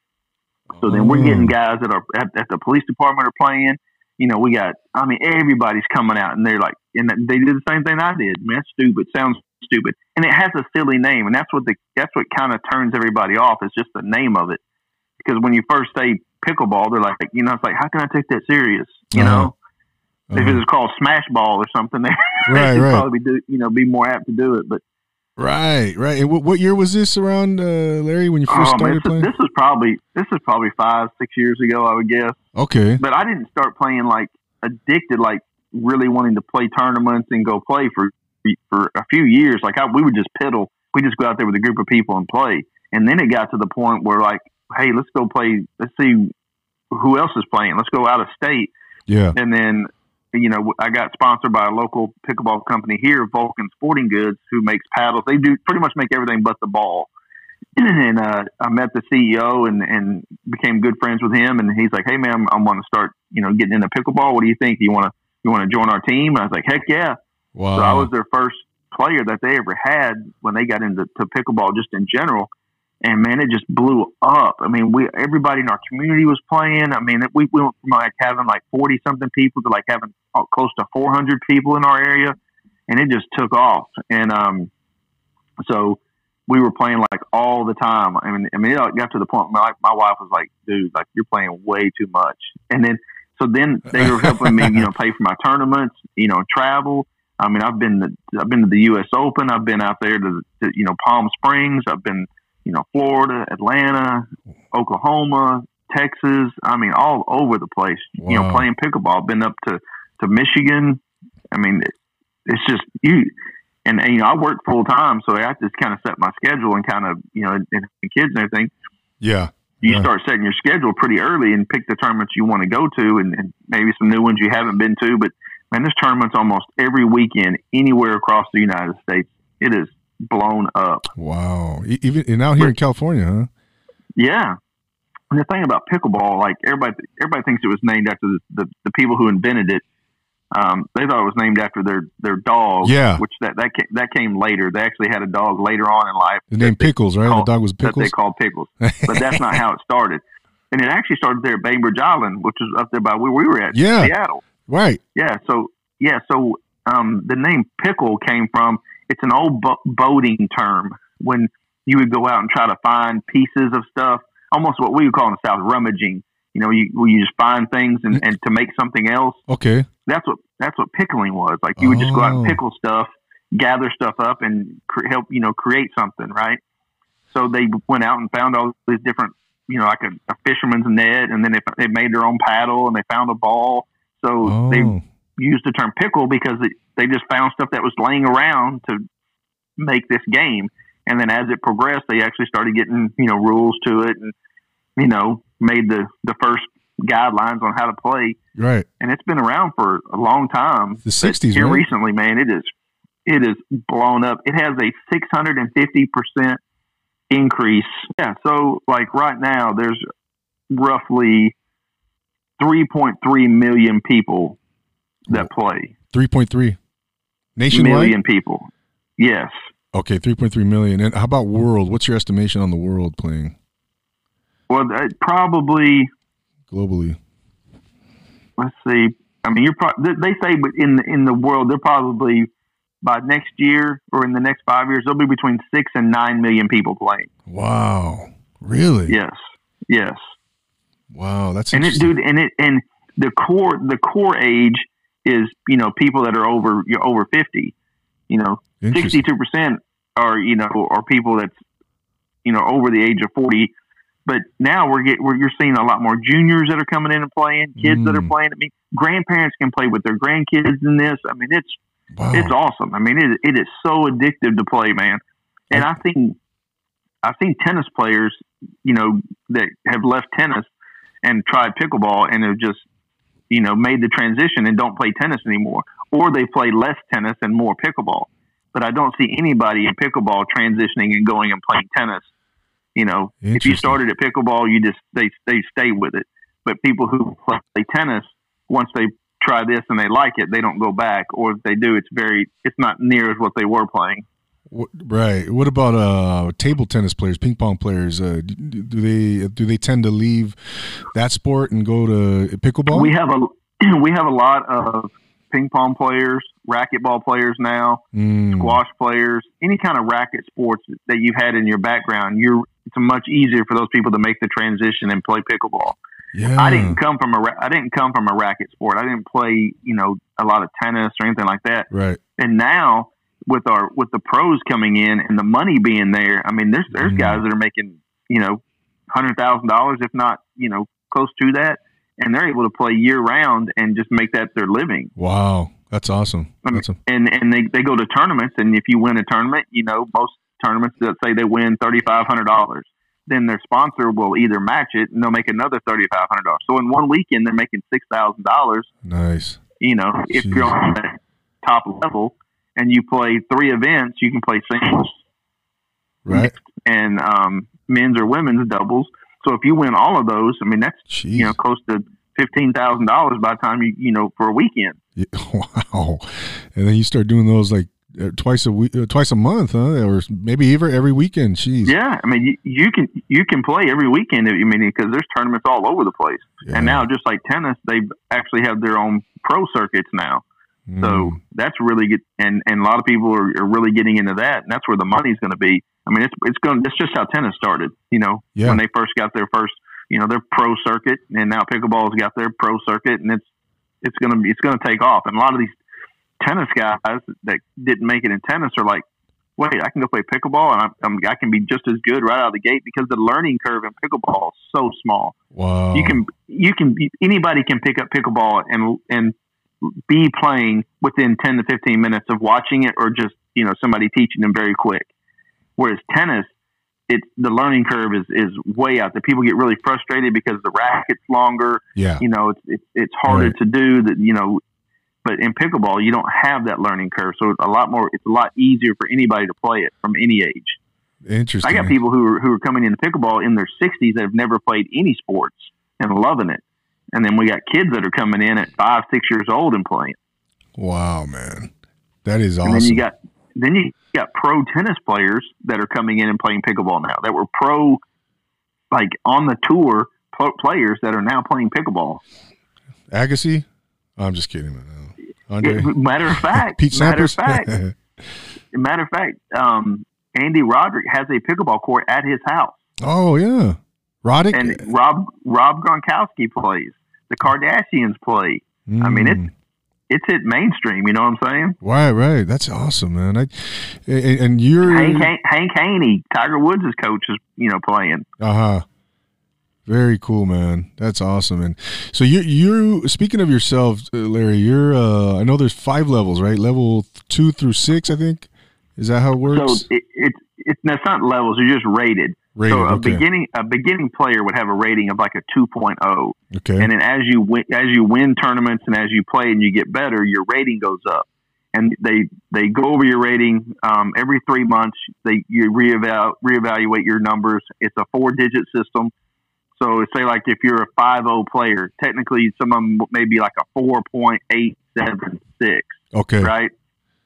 So then we're getting Oh. guys that are at, at the police department are playing. You know, we got. I mean, everybody's coming out, and they're like, and they did the same thing I did. Man, that's stupid. Sounds stupid, and it has a silly name, and that's what the that's what kind of turns everybody off. It's just the name of it. Because when you first say pickleball, they're like, you know, it's like, how can I take that serious? You Uh-huh. know, if it Uh-huh. was called smash ball or something, they Right, they'd right. probably be do, you know be more apt to do it. But Right, right. And what, what year was this around, uh, Larry, when you first man, started playing? this was probably this is probably five six years ago, I would guess. Okay. But I didn't start playing like addicted, like really wanting to play tournaments and go play for for a few years. Like I, we would just piddle. We just go out there with a group of people and play. And then it got to the point where like, hey, let's go play. Let's see who else is playing. Let's go out of state. Yeah. And then, you know, I got sponsored by a local pickleball company here, Vulcan Sporting Goods, who makes paddles. They do pretty much make everything but the ball. And uh, I met the CEO and, and became good friends with him. And he's like, "Hey, man, I want to start, you know, getting into pickleball. What do you think? You want to you want to join our team?" And I was like, "Heck yeah!" Wow. So I was their first player that they ever had when they got into to pickleball, just in general. And man, it just blew up. I mean, we everybody in our community was playing. I mean, we went from like having like forty something people to like having uh, close to four hundred people in our area, and it just took off. And um, so we were playing like all the time. I mean, I mean, it got to the point like my wife was like, "Dude, like you're playing way too much." And then so then they were helping me, you know, pay for my tournaments, you know, travel. I mean, I've been to, I've been to the U.S. Open. I've been out there to, to you know Palm Springs. I've been you know Florida, Atlanta, Oklahoma, Texas. I mean, all over the place. You know, playing pickleball. Been up to to Michigan. I mean, it, it's just you. And, and, you know, I work full time, so I just kind of set my schedule and kind of you know, and, and the kids and everything yeah. you Right. start setting your schedule pretty early and pick the tournaments you want to go to and, and maybe some new ones you haven't been to. But man, there's tournaments almost every weekend anywhere across the United States. It is blown up. Wow. Even and out here in California, huh? Yeah. And the thing about pickleball, like everybody, everybody thinks it was named after the, the, the people who invented it. Um, they thought it was named after their, their dog, Yeah. which that, that, came, that came later. They actually had a dog later on in life. The name Pickles, right? called- the dog was that they Pickles. called Pickles. but that's not how it started. And it actually started there at Bainbridge Island, which is up there by where we were at, Yeah. Seattle. right. Yeah. So yeah. So um, the name pickle came from it's an old bo- boating term when you would go out and try to find pieces of stuff, almost what we would call in the South rummaging. You know, you you just find things and, and to make something else. Okay. That's what that's what pickling was. Like you would just go out and Oh. pickle stuff, gather stuff up, and cre- help you know create something, right? So they went out and found all these different, you know, like a, a fisherman's net, and then they they made their own paddle, and they found a ball. So they Oh. used the term pickle because it, they just found stuff that was laying around to make this game. And then as it progressed, they actually started getting you know rules to it, and you know made the the first guidelines on how to play Right. and it's been around for a long time. The 60s, here right? recently, man, it is it is blown up. It has a six hundred and fifty percent increase. Yeah, so like right now, there's roughly three point three million people that play. Three point three. Nationwide. Million people. Yes. Okay, three point three million. And how about world? What's your estimation on the world playing Well, that probably globally? let's see. I mean, you're pro- they they say in the, in the world they're probably by next year or in the next five years there'll be between six and nine million people playing. Wow. Really? Yes, yes, Wow. That's and it, dude, and it and the core the core age is you know people that are over you're over fifty. You know, sixty two percent are you know are people that's you know over the age of forty. But now we're get we're, you're seeing a lot more juniors that are coming in and playing, kids that are Mm. playing. I mean, grandparents can play with their grandkids in this. I mean, it's Wow. it's awesome. I mean, it it is so addictive to play, man. And I think I've seen tennis players, you know, that have left tennis and tried pickleball and have just you know, made the transition and don't play tennis anymore, or they play less tennis and more pickleball. But I don't see anybody in pickleball transitioning and going and playing tennis. You know, if you started at pickleball, you just they they stay with it. But people who play tennis, once they try this and they like it, they don't go back, or if they do, it's very it's not near as what they were playing. What, right. What about uh table tennis players, ping pong players? Uh, do, do they do they tend to leave that sport and go to pickleball? We have a we have a lot of ping pong players, racquetball players now, Mm, squash players, any kind of racket sports that you've had in your background. You're it's much easier for those people to make the transition and play pickleball. yeah. I didn't come from a I didn't come from a racket sport. I didn't play you know a lot of tennis or anything like that. Right. And now with our with the pros coming in and the money being there, I mean, there's there's Mm. guys that are making you know hundred thousand dollars, if not you know close to that, and they're able to play year round and just make that their living. Wow. That's awesome. I mean, That's a, and and they, they go to tournaments, and if you win a tournament, you know most tournaments that say they win thirty five hundred dollars, then their sponsor will either match it and they'll make another thirty five hundred dollars. So in one weekend, they're making six thousand dollars. nice. You know, if you're on the top level and you play three events, you can play singles Right. and um, men's or women's doubles. So if you win all of those, I mean that's Jeez. you know close to fifteen thousand dollars by the time you you know for a weekend. Yeah, wow. And then you start doing those like uh, twice a week, uh, twice a month, huh? Or maybe even every weekend. Jeez. Yeah, I mean, you, you can you can play every weekend. I mean, because there's tournaments all over the place. Yeah. And now, just like tennis, they actually have their own pro circuits now. So Mm. that's really good, and and a lot of people are, are really getting into that, and that's where the money's going to be. I mean, it's it's going. It's just how tennis started. You know, Yeah. when they first got their first, you know, their pro circuit, and now pickleball's got their pro circuit, and it's it's going to be it's going to take off. And a lot of these tennis guys that didn't make it in tennis are like, wait, I can go play pickleball, and I, I'm, I can be just as good right out of the gate because the learning curve in pickleball is so small wow. you can you can anybody can pick up pickleball and and be playing within 10 to 15 minutes of watching it or just you know somebody teaching them very quick whereas tennis it the learning curve is is way out there people get really frustrated because the racket's longer Yeah. you know it's it's, it's harder Right. to do that you know but in pickleball you don't have that learning curve so it's a lot more it's a lot easier for anybody to play it from any age Interesting. I got people who are, who are coming into pickleball in their 60s that have never played any sports and loving it. And then we got kids that are coming in at five, six years old and playing. Wow, man. That is awesome. And then you got then you got pro tennis players that are coming in and playing pickleball now that were pro, like on the tour pro players that are now playing pickleball. Agassi? I'm just kidding. man. Andre? Matter of fact, Pete matter of fact, matter of fact, um, Andy Roderick has a pickleball court at his house. oh, yeah. Roddick? and Rob Rob Gronkowski plays. The Kardashians play. I mean, Mm. it's it's hit mainstream. You know what I'm saying? Right, right. That's awesome, man. I, and, and you're Hank Han- Hank Haney, Tiger Woods' coach, is you know playing. Uh huh. Very cool, man. That's awesome. And so you you speaking of yourself, uh, Larry, you're uh I know there's five levels, right? Level two through six, I think. Is that how it works? So it, it's it's no, it's not levels; You're just rated. Rated, so a okay. beginning a beginning player would have a rating of like a 2.0, okay. and then as you win, as you win tournaments and as you play and you get better, your rating goes up. And they they go over your rating um, every three months. They you reeval reevaluate your numbers. It's a four digit system. So say like if you're a 5-0 player, technically some of them may be like a 4.876, okay. right?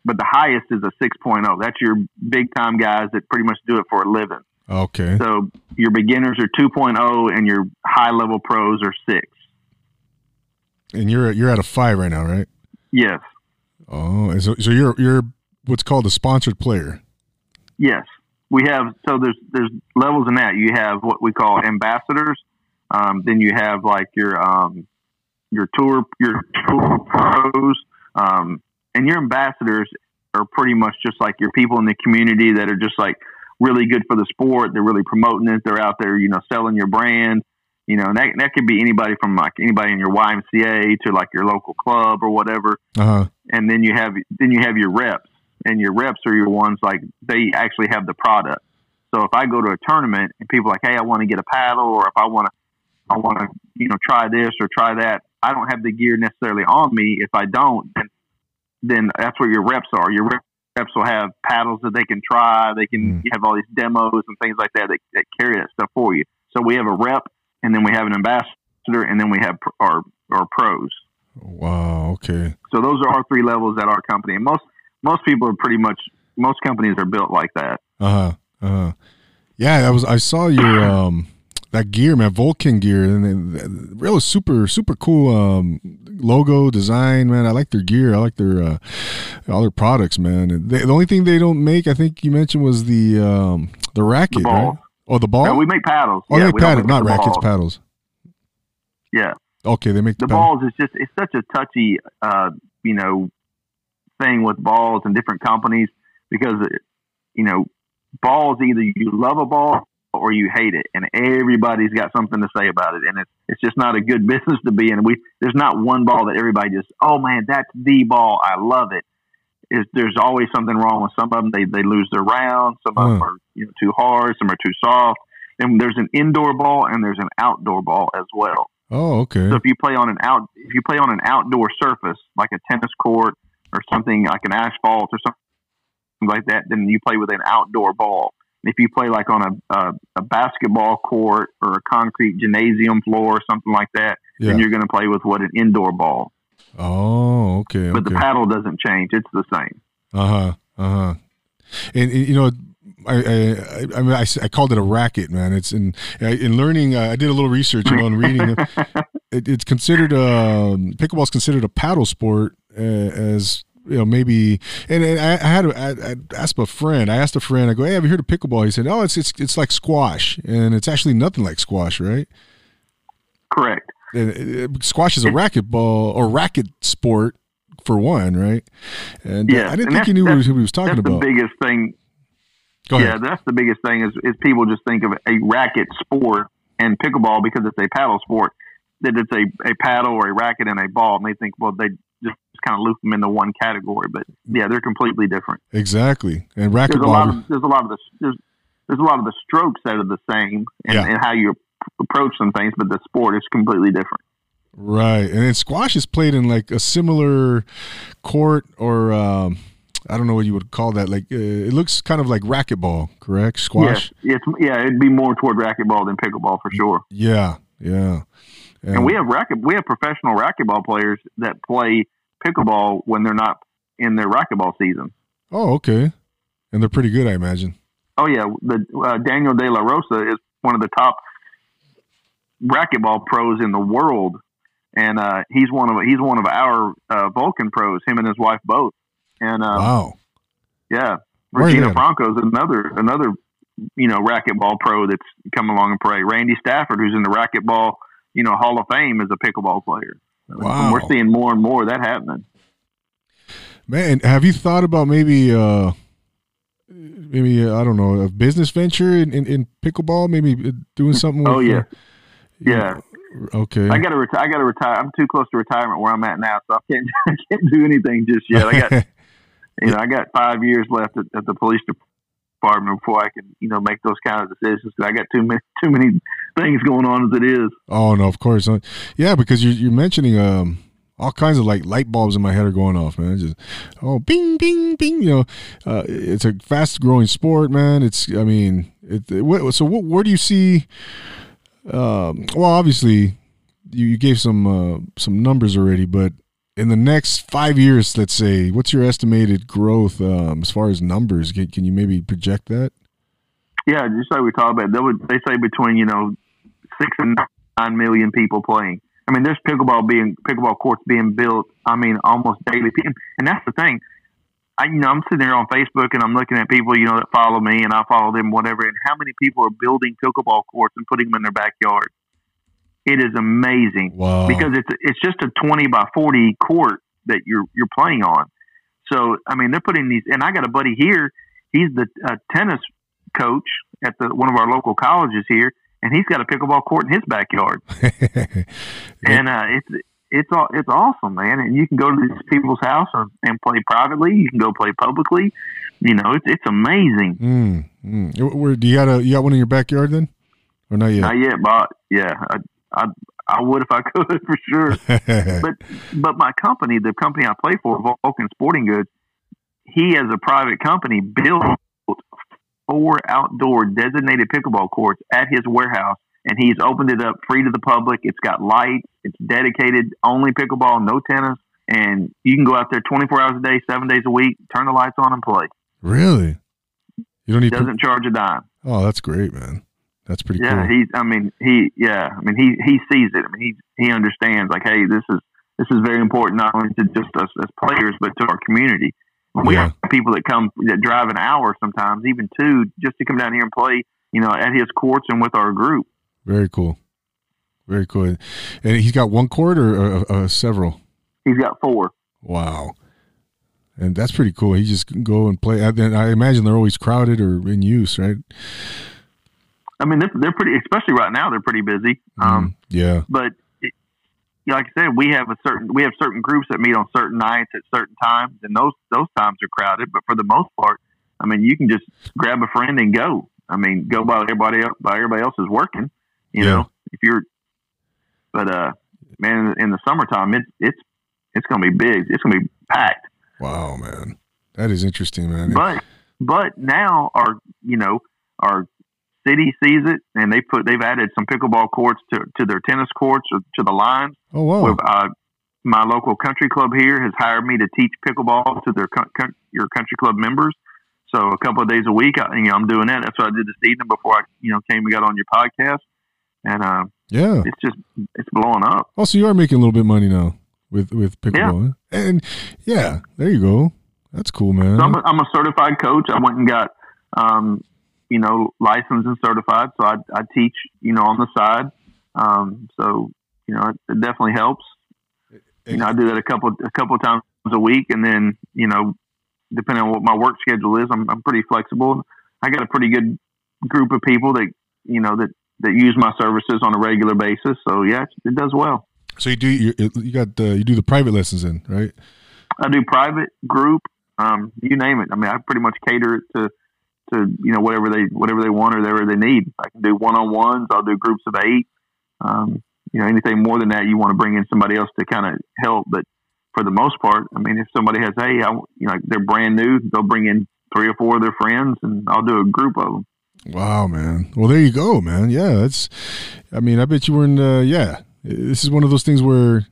But the highest is a 6.0. That's your big time guys that pretty much do it for a living. Okay. So your beginners are 2.0 and your high level pros are 6. And you're you're at a five right now, right? Yes. Oh, so so you're you're what's called a sponsored player. Yes. We have so there's there's levels in that. You have what we call ambassadors. Um, then you have like your um, your tour your tour pros. Um, and your ambassadors are pretty much just like your people in the community that are just like really good for the sport. They're really promoting it. They're out there, you know, selling your brand. You know, and that that could be anybody from like anybody in your YMCA to like your local club or whatever. Uh huh. And then you have then you have your reps, and your reps are your ones like they actually have the product. So if I go to a tournament and people are like, hey, I want to get a paddle, or if I want to, I want to, you know, try this or try that, I don't have the gear necessarily on me. If I don't, then then that's where your reps are. Your reps will have paddles that they can try. They can Mm. have all these demos and things like that, that that carry that stuff for you. So we have a rep, and then we have an ambassador, and then we have pr- our our pros. Wow. Okay. So those are our three levels at our company. And most most people are pretty much most companies are built like that. Uh huh. Uh huh. Yeah, I was. I saw your um that gear, man, Vulcan gear, and then real super super cool um logo design, man. I like their gear. I like their uh, all their products, man. They, the only thing they don't make, I think you mentioned, was the um the racket, The right? Oh, the ball. No, we make paddles. oh, yeah, they make paddles, not rackets, balls. paddles. Yeah, Okay, they make the the, balls is just it's such a touchy, uh, you know, thing with balls and different companies because you know balls either you love a ball or you hate it, and everybody's got something to say about it, and it's it's just not a good business to be in. We there's not one ball that everybody just oh man that's the ball I love it. Is there's always something wrong with some of them? They they lose their round. Some of them Hmm. are you know too hard. Some are too soft. And there's an indoor ball and there's an outdoor ball as well. Oh, okay. So if you play on an out, if you play on an outdoor surface like a tennis court or something like an asphalt or something like that, then you play with an outdoor ball. If you play like on a a, a basketball court or a concrete gymnasium floor or something like that, Yeah. then you're going to play with what an indoor ball. Oh, okay. But the paddle doesn't change; it's the same. Uh huh. Uh huh. And, and, you know, I I, I, mean, I, mean, I, s- I called it a racket, man. It's in in learning. Uh, I did a little research you know, on reading. it, it's considered um, pickleball is considered a paddle sport uh, as you know maybe. And, and I, I had a, I, I asked a friend. I asked a friend. I go, "Hey, have you heard of pickleball?" He said, "Oh, it's it's it's like squash, and it's actually nothing like squash, right?" Correct. And, uh, squash is a racquetball or racket sport for one, right? And uh, I didn't and think he knew what he was talking That's about. the biggest thing Go yeah, that's the biggest thing is, is people just think of a racket sport and pickleball because it's a paddle sport that it's a, a paddle or a racket and a ball and they think well they kind of loop them into one category but yeah they're completely different Exactly. And there's a lot of there's a lot of the there's, there's a lot of the strokes that are the same and, Yeah. and how you approach some things but the sport is completely different Right. And then squash is played in like a similar court or um, I don't know what you would call that. Like uh, it looks kind of like racquetball, correct? Squash. yeah it's yeah it'd be more toward racquetball than pickleball for sure Yeah. Yeah. And we have racket, we have professional racquetball players that play pickleball when they're not in their racquetball season. Oh, okay. And they're pretty good, I imagine. Oh yeah, the uh, Daniel De La Rosa is one of the top racquetball pros in the world, and uh, he's one of he's one of our uh, Vulcan pros. Him and his wife both. And um, wow. yeah, Where are they Regina? Franco is another another you know racquetball pro that's come along and play. Randy Stafford, who's in the racquetball you know Hall of Fame, is a pickleball player. Wow. And we're seeing more and more of that happening. Man, have you thought about maybe uh maybe uh, I don't know, a business venture in, in, in pickleball, maybe uh, doing something with Oh, yeah. uh, Yeah. Okay. I got to retire. I got to retire. I'm too close to retirement where I'm at now, so I can't. I can't do anything just yet. I got, you know, I got five years left at, at the police department before I can, you know, make those kind of decisions. 'cause I got too many, too many things going on as it is. Oh no, of course. Uh, Yeah, because you're you're mentioning um all kinds of like light bulbs in my head are going off, man. Just oh, bing, bing, bing. You know, uh, it's a fast growing sport, man. It's I mean, it. it what, so what, where do you see? Um, well, obviously, you, you gave some uh, some numbers already, but in the next five years, let's say, what's your estimated growth um, as far as numbers? Can, can you maybe project that? Yeah, just like we talked about, they would they say between you know six and nine million people playing. I mean, there's pickleball being pickleball courts being built. I mean, almost daily, and, that's the thing. I you know I'm sitting there on Facebook and I'm looking at people you know that follow me and I follow them whatever, and how many people are building pickleball courts and putting them in their backyard. It is amazing Wow. because it's it's just a 20 by 40 court that you're you're playing on. So I mean, they're putting these, and I got a buddy here. He's the uh, tennis coach at the one of our local colleges here, and he's got a pickleball court in his backyard. And uh, it's it's all it's awesome, man. And you can go to these people's house and, and play privately. You can go play publicly. You know, it's it's amazing. mm, mm. Where, do you got a you got one in your backyard then, or not yet? Not yet, but yeah, I, I I would if I could for sure. but but my company, the company I play for, Vulcan Sporting Goods, he as a private company built four outdoor designated pickleball courts at his warehouse and he's opened it up free to the public. It's got lights, it's dedicated only pickleball, no tennis, and you can go out there 24 hours a day, seven days a week, turn the lights on and play. Really? You don't need doesn't to... charge a dime. Oh, that's great, man. That's pretty cool. yeah, cool. he's. I mean, he. Yeah, I mean, he he sees it. I mean, he he understands. Like, hey, this is this is very important not only to just us as players, but to our community. We yeah. have people that come that drive an hour sometimes, even two, just to come down here and play. You know, at his courts and with our group. Very cool. Very cool. And he's got one court or uh, uh, several? He's got four. Wow. And that's pretty cool. He just go and play. And I imagine they're always crowded or in use, right? I mean, they're, they're pretty, especially right now, they're pretty busy. Mm, um, yeah. But it, like I said, we have a certain, we have certain groups that meet on certain nights at certain times, and those, those times are crowded. But for the most part, I mean, you can just grab a friend and go. I mean, go by everybody, by everybody else is working you yeah. know, if you're, but uh, man, in the summertime, it's it's it's gonna be big. It's gonna be packed. Wow, man, that is interesting, man. But but now our you know our city sees it and they put they've added some pickleball courts to to their tennis courts or to the lines. Oh wow! With, uh, my local country club here has hired me to teach pickleball to their your country club members. So a couple of days a week, I, you know, I'm doing that. That's what I did this evening before I, you know, came and got on your podcast and uh, yeah, it's just it's blowing up. Oh, so you are making a little bit of money now with with pickleball, yeah. and yeah, there you go. That's cool, man. So I'm, a, I'm a certified coach. I went and got, um, you know, licensed and certified. So I, I teach, you know, on the side. Um, so you know, it, it definitely helps. You know, I do that a couple a couple of times a week, and then you know, depending on what my work schedule is, I'm I'm pretty flexible. I got a pretty good group of people that you know that that use my services on a regular basis. So yeah, it does well. So you do you, you got the, you do the private lessons in right? I do private, group, um, you name it. I mean, I pretty much cater it to to you know whatever they whatever they want or whatever they need. I can do one on ones. I'll do groups of eight. Um, you know, anything more than that, you want to bring in somebody else to kind of help. But for the most part, I mean, if somebody has, hey, I, you know, they're brand new, they'll bring in three or four of their friends, and I'll do a group of them. Wow, man. Well, there you go, man. Yeah, that's. I mean, I bet you were in. Uh, yeah, this is one of those things where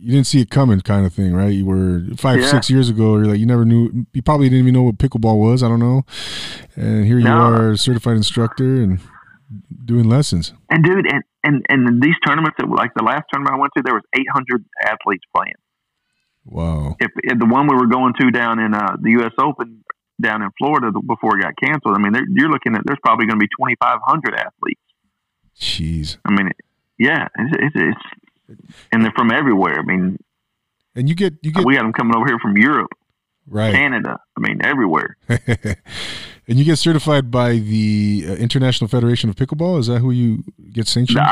you didn't see it coming, kind of thing, right? You were five, yeah. six years ago. You're like, you never knew. You probably didn't even know what pickleball was. I don't know. And here you no. are, certified instructor, and doing lessons. And dude, and and and these tournaments, that, like the last tournament I went to, there was 800 athletes playing. Wow. If, if the one we were going to down in uh, the U.S. Open, down in Florida before it got canceled. I mean, you're looking at there's probably going to be 2,500 athletes. Jeez. I mean, yeah, it's, it's, it's, and they're from everywhere. I mean, and you get you get we got them coming over here from Europe, right? Canada. I mean, everywhere. and you get certified by the uh, International Federation of Pickleball. Is that who you get sanctioned? The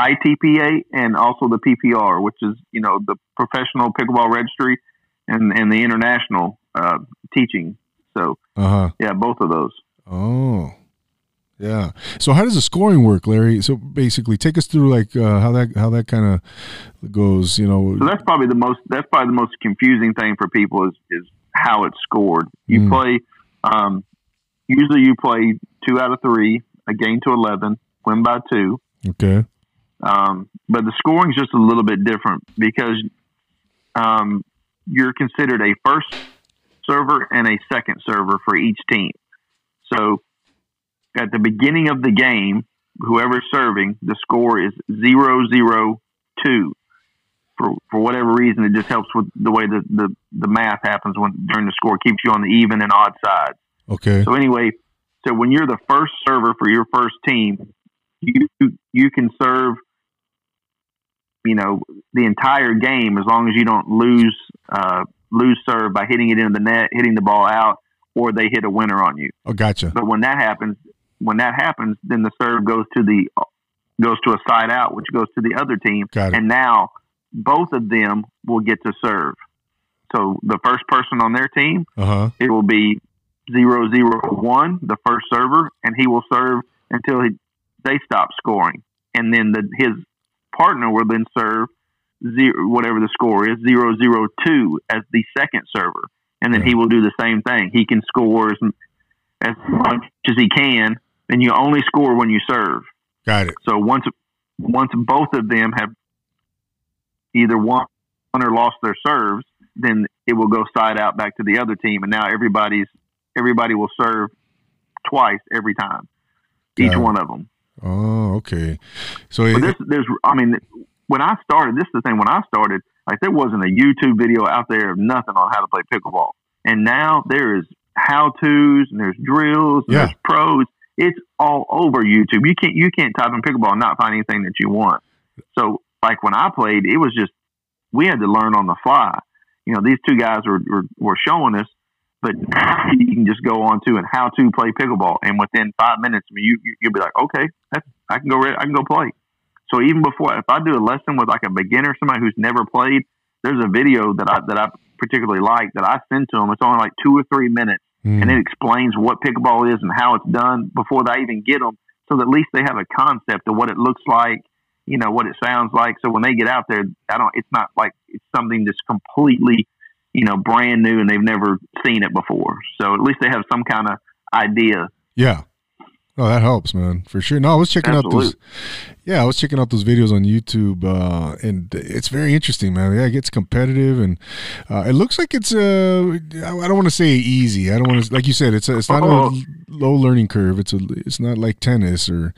ITPA and also the PPR, which is you know the Professional Pickleball Registry and and the International uh, Teaching so, uh-huh. yeah, both of those. Oh, yeah. So how does the scoring work, Larry? So basically, take us through like uh, how that how that kind of goes. You know, so that's probably the most that's probably the most confusing thing for people is is how it's scored. You mm. play, um, usually you play two out of three, a game to eleven, win by two. Okay. Um, but the scoring is just a little bit different because um, you're considered a first server and a second server for each team. So at the beginning of the game, whoever's serving, the score is zero zero two. For for whatever reason, it just helps with the way the, the, the math happens when during the score keeps you on the even and odd sides. Okay. So anyway, so when you're the first server for your first team, you you can serve you know the entire game as long as you don't lose uh, lose serve by hitting it into the net, hitting the ball out, or they hit a winner on you. Oh, gotcha. But when that happens, when that happens, then the serve goes to the goes to a side out, which goes to the other team, and now both of them will get to serve. So the first person on their team, uh-huh. it will be zero zero one, the first server, and he will serve until he, they stop scoring, and then the, his partner will then serve zero, whatever the score is, zero zero two as the second server, and then Yeah. he will do the same thing. He can score as, as much as he can, and you only score when you serve. Got it. So once once both of them have either won or lost their serves, then it will go side out back to the other team, and now everybody's everybody will serve twice every time, each it. one of them. Oh, okay. So it, this, there's, I mean, when I started, this is the thing. When I started, like there wasn't a YouTube video out there of nothing on how to play pickleball, and now there is how tos and there's drills, and Yeah. there's pros. It's all over YouTube. You can't you can't type in pickleball and not find anything that you want. So, like when I played, it was just we had to learn on the fly. You know, these two guys were were, were showing us, but you can just go on to and how to play pickleball, and within five minutes, I mean, you you- you'll be like, okay, I can go I can go play. So even before, if I do a lesson with like a beginner, somebody who's never played, there's a video that I that I particularly like that I send to them. It's only like two or three minutes, mm, and it explains what pickleball is and how it's done before they even get them, so that at least they have a concept of what it looks like, you know, what it sounds like. So when they get out there, I don't. It's not like it's something that's completely, you know, brand new and they've never seen it before. So at least they have some kind of idea. yeah. Oh, that helps, man, for sure. No, I was checking out those. Yeah, I was checking out those videos on YouTube, uh, and it's very interesting, man. Yeah, it gets competitive, and uh, it looks like it's uh, I don't want to say easy. I don't want to, like you said, it's a, it's not Oh. a low learning curve. It's a, it's not like tennis or,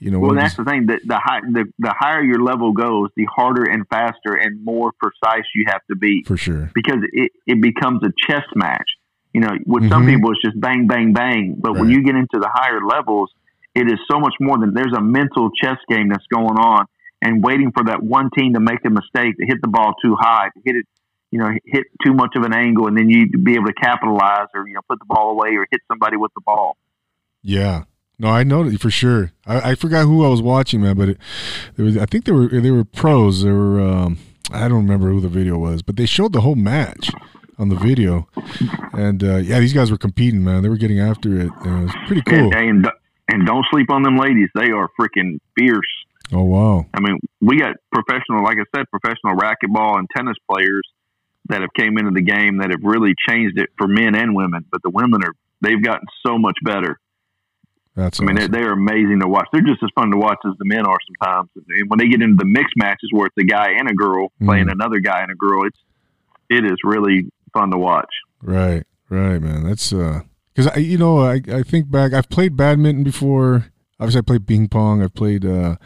you know. Well, that's the thing. The, the, high, the the higher your level goes, the harder and faster and more precise you have to be for sure. because it, it becomes a chess match. You know, with some Mhm. people it's just bang, bang, bang. But when you get into the higher levels, it is so much more than there's a mental chess game that's going on and waiting for that one team to make a mistake to hit the ball too high, to hit it, you know, hit too much of an angle, and then you be able to capitalize or you know put the ball away or hit somebody with the ball. Yeah. No, I know that for sure. I, I forgot who I was watching, man, but it, there was, I think they were they were pros. They were um, I don't remember who the video was, but they showed the whole match on the video, and uh, yeah, these guys were competing, man. They were getting after it. And it was pretty cool. And, and and don't sleep on them ladies; they are freaking fierce. Oh wow, I mean, we got professional, like I said, professional racquetball and tennis players that have came into the game that have really changed it for men and women. But the women are they've gotten so much better. that's I mean, awesome. they're, they're amazing to watch. They're just as fun to watch as the men are sometimes. And when they get into the mixed matches where it's a guy and a girl playing Mm. another guy and a girl, it's it is really fun to watch. right, right, man. That's uh, because I you know I I think back. I've played badminton before. Obviously, I played ping pong. I've played uh,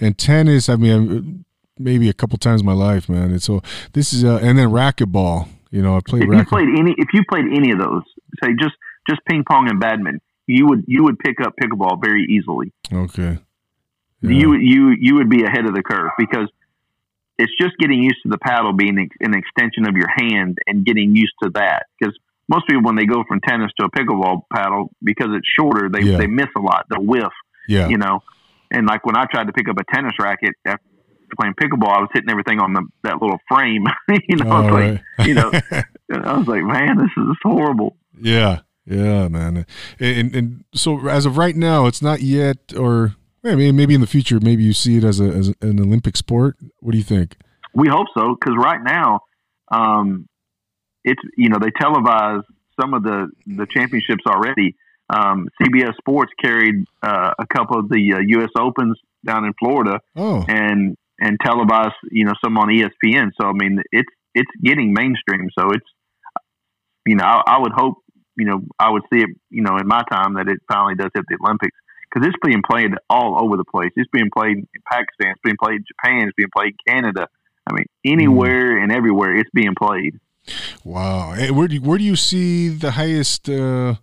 and tennis. I mean, maybe a couple times in my life, man. And so this is uh, and then racquetball. You know, I played If you played any, if you played any of those, say just just ping pong and badminton, you would you would pick up pickleball very easily. Okay. you you you would be ahead of the curve because it's just getting used to the paddle being an extension of your hand and getting used to that because most people when they go from tennis to a pickleball paddle because it's shorter they, Yeah. they miss a lot the whiff yeah. you know and like when I tried to pick up a tennis racket after playing pickleball I was hitting everything on the that little frame you know All it's like right. you know I was like man this is horrible yeah. Yeah, man. And, and so as of right now, it's not yet, or I mean, maybe in the future, maybe you see it as a as an Olympic sport. What do you think? We hope so because right now, um, it's you know they televise some of the the championships already. Um, CBS Sports carried uh, a couple of the uh, U.S. Opens down in Florida Oh, and and televised you know some on ESPN. So I mean it's it's getting mainstream. So it's you know I, I would hope you know I would see it you know in my time that it finally does hit the Olympics because it's being played all over the place. It's being played in Pakistan. It's being played in Japan. It's being played in Canada. I mean anywhere and everywhere it's being played. wow. Where do you, where do you see the highest uh,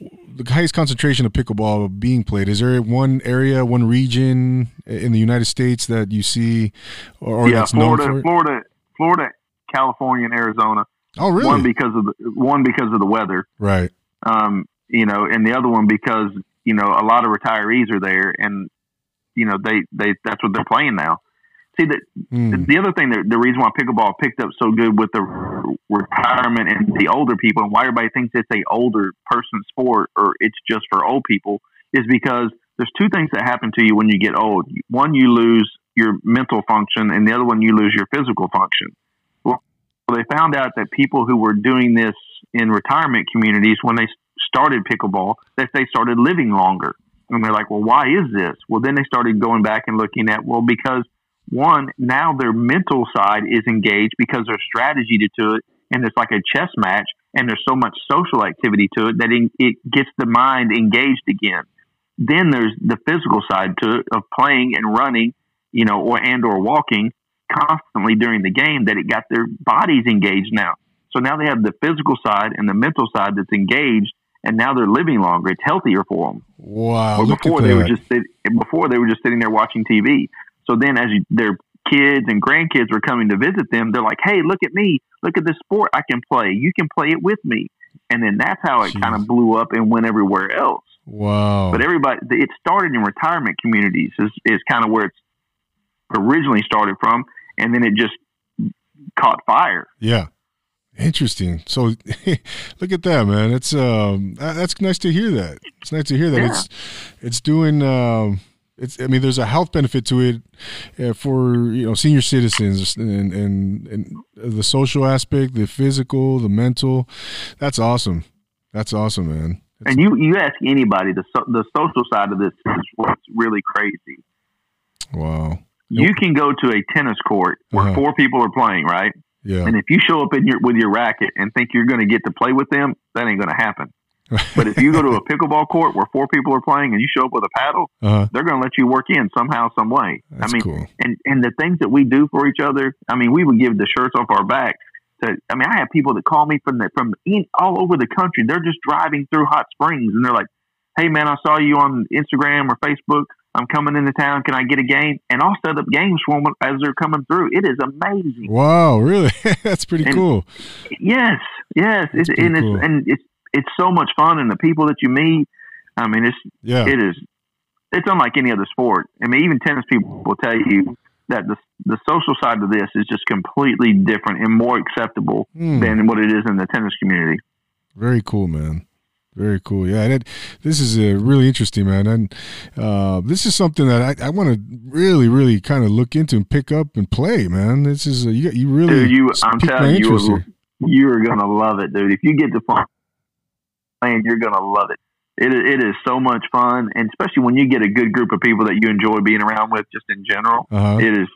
the highest concentration of pickleball being played? Is there one area, one region in the United States that you see, or, yeah, that's known Florida? Florida, Florida, California, and Arizona. Oh, really? One because of the one because of the weather. right. um, you know, and the other one because you know a lot of retirees are there, and you know they they that's what they're playing now. See the Hmm. the other thing that the reason why pickleball picked up so good with the retirement and the older people, and why everybody thinks it's a older person sport or it's just for old people, is because there's two things that happen to you when you get old. One, you lose your mental function, and the other one you lose your physical function. Well, they found out that people who were doing this in retirement communities when they started pickleball, that they started living longer. And they're like, well, why is this? Well, then they started going back and looking at, well, because one, now their mental side is engaged because there's strategy to it, and it's like a chess match, and there's so much social activity to it that it gets the mind engaged again. Then there's the physical side to it of playing and running, you know, or and or walking constantly during the game that it got their bodies engaged now. So now they have the physical side and the mental side that's engaged, and now they're living longer. It's healthier for them. Wow! before they were just before they were just sitting there watching TV. So then, as you, their kids and grandkids were coming to visit them, they're like, "Hey, look at me! Look at this sport I can play. You can play it with me." And then that's how it kind of blew up and went everywhere else. Wow! But everybody, it started in retirement communities. Is is kind of where it's originally started from, and then it just caught fire. Yeah. Interesting. So, look at that, man. It's um, that's nice to hear that. It's nice to hear that. Yeah. It's it's doing um, it's. I mean, there's a health benefit to it uh, for you know senior citizens and, and and the social aspect, the physical, the mental. That's awesome. That's awesome, man. It's, and you you ask anybody, the so, the social side of this is what's really crazy. Wow. You can go to a tennis court where uh-huh. four people are playing, right? Yeah. And if you show up in your with your racket and think you're going to get to play with them, that ain't going to happen. but if you go to a pickleball court where four people are playing and you show up with a paddle, uh-huh. they're going to let you work in somehow, some way. That's I mean, cool. and and the things that we do for each other. I mean, we would give the shirts off our back. To, I mean, I have people that call me from the from in, all over the country. They're just driving through Hot Springs, and they're like, "Hey, man, I saw you on Instagram or Facebook. I'm coming into town. Can I get a game? And I'll set up games for them as they're coming through. It is amazing. Wow, really? That's pretty and cool. Yes, yes, it's, and cool. it's and it's it's so much fun, and the people that you meet. I mean, it's yeah, it is. It's unlike any other sport. I mean, even tennis people will tell you that the the social side of this is just completely different and more acceptable mm. than what it is in the tennis community. Very cool, man. Very cool. Yeah, that, this is a really interesting, man. And uh, this is something that I, I want to really, really kind of look into and pick up and play, man. This is uh, you, you really. Dude, you, I'm telling you, you are gonna love it, dude. If you get to playing, you're gonna love it. It it is so much fun, and especially when you get a good group of people that you enjoy being around with, just in general. Uh-huh. It is.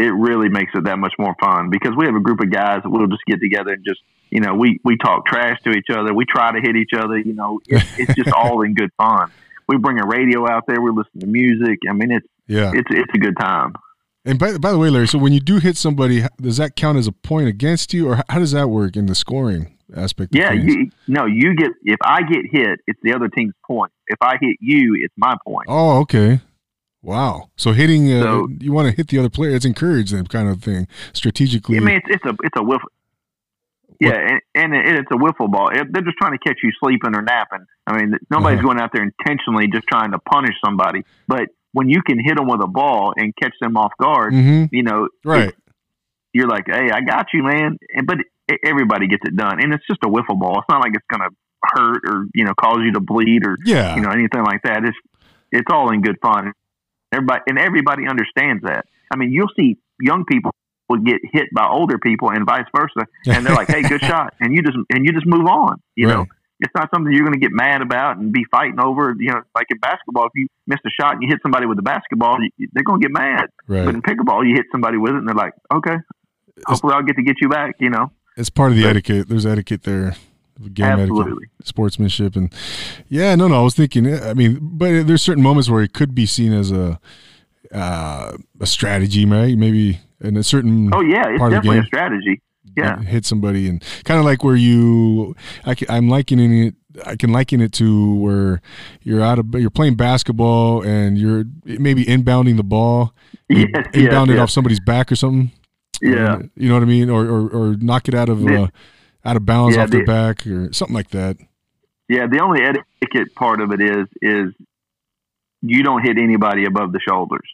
It really makes it that much more fun because we have a group of guys that we'll just get together and just you know, we, we talk trash to each other. We try to hit each other. You know, it, it's just all in good fun. We bring a radio out there. We listen to music. I mean, it's yeah, it's it's a good time. And by, by the way, Larry, so when you do hit somebody, does that count as a point against you, or how does that work in the scoring aspect? Yeah, you, no, you get if I get hit, it's the other team's point. If I hit you, it's my point. Oh, okay. Wow. So hitting, uh, so, you want to hit the other player. It's encouraged, them kind of thing, strategically. I mean, it's, it's a it's a whiff. Yeah, and, and, it's a wiffle ball. They're just trying to catch you sleeping or napping. I mean, nobody's uh-huh. going out there intentionally just trying to punish somebody. But when you can hit them with a ball and catch them off guard, mm-hmm. you know, right? You're like, hey, I got you, man. And, but everybody gets it done, and it's just a wiffle ball. It's not like it's going to hurt or you know cause you to bleed or yeah. you know anything like that. It's it's all in good fun. Everybody and everybody understands that. I mean, you'll see young people would get hit by older people and vice versa. And they're like, "Hey, good shot," and you just and you just move on. You right. know, it's not something you're going to get mad about and be fighting over. You know, like in basketball, if you miss a shot and you hit somebody with a basketball, they're going to get mad. Right. But in pickleball, you hit somebody with it, and they're like, "Okay, hopefully I'll get to get you back." You know, it's part of the but, etiquette. There's etiquette there. Game absolutely. Etiquette, sportsmanship, and yeah, no, no. I was thinking. I mean, but there's certain moments where it could be seen as a uh, a strategy, right? Maybe in a certain oh yeah, it's definitely a strategy. Yeah, hit somebody and kind of like where you, I can, I'm likening it. I can liken it to where you're out of you're playing basketball and you're maybe inbounding the ball, yes, inbound yes, it yes. off somebody's back or something. Yeah, and, you know what I mean, or or, or knock it out of uh, out of bounds yeah, off the, their back or something like that. Yeah, the only etiquette part of it is is you don't hit anybody above the shoulders.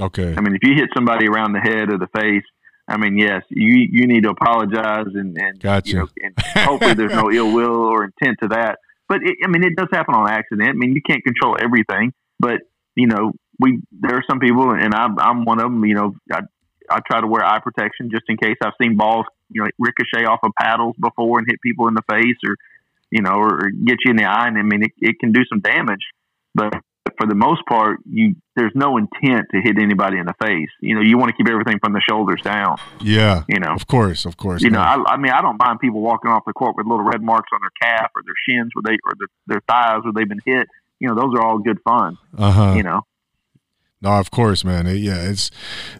Okay. I mean, if you hit somebody around the head or the face, I mean, yes, you you need to apologize and and gotcha. you know, and hopefully there's no ill will or intent to that. But it, I mean, it does happen on accident. I mean, you can't control everything, but you know, we there are some people, and I'm I'm one of them. You know, I I try to wear eye protection just in case I've seen balls you know ricochet off of paddles before and hit people in the face or you know or, or get you in the eye, and I mean it, it can do some damage, but for the most part, you there's no intent to hit anybody in the face. You know, you want to keep everything from the shoulders down. Yeah, You know, of course, of course. you know. I, I mean, I don't mind people walking off the court with little red marks on their calf or their shins where they or their, their thighs where they've been hit. You know, those are all good fun. uh-huh. You know, No, of course, man. It- yeah, it's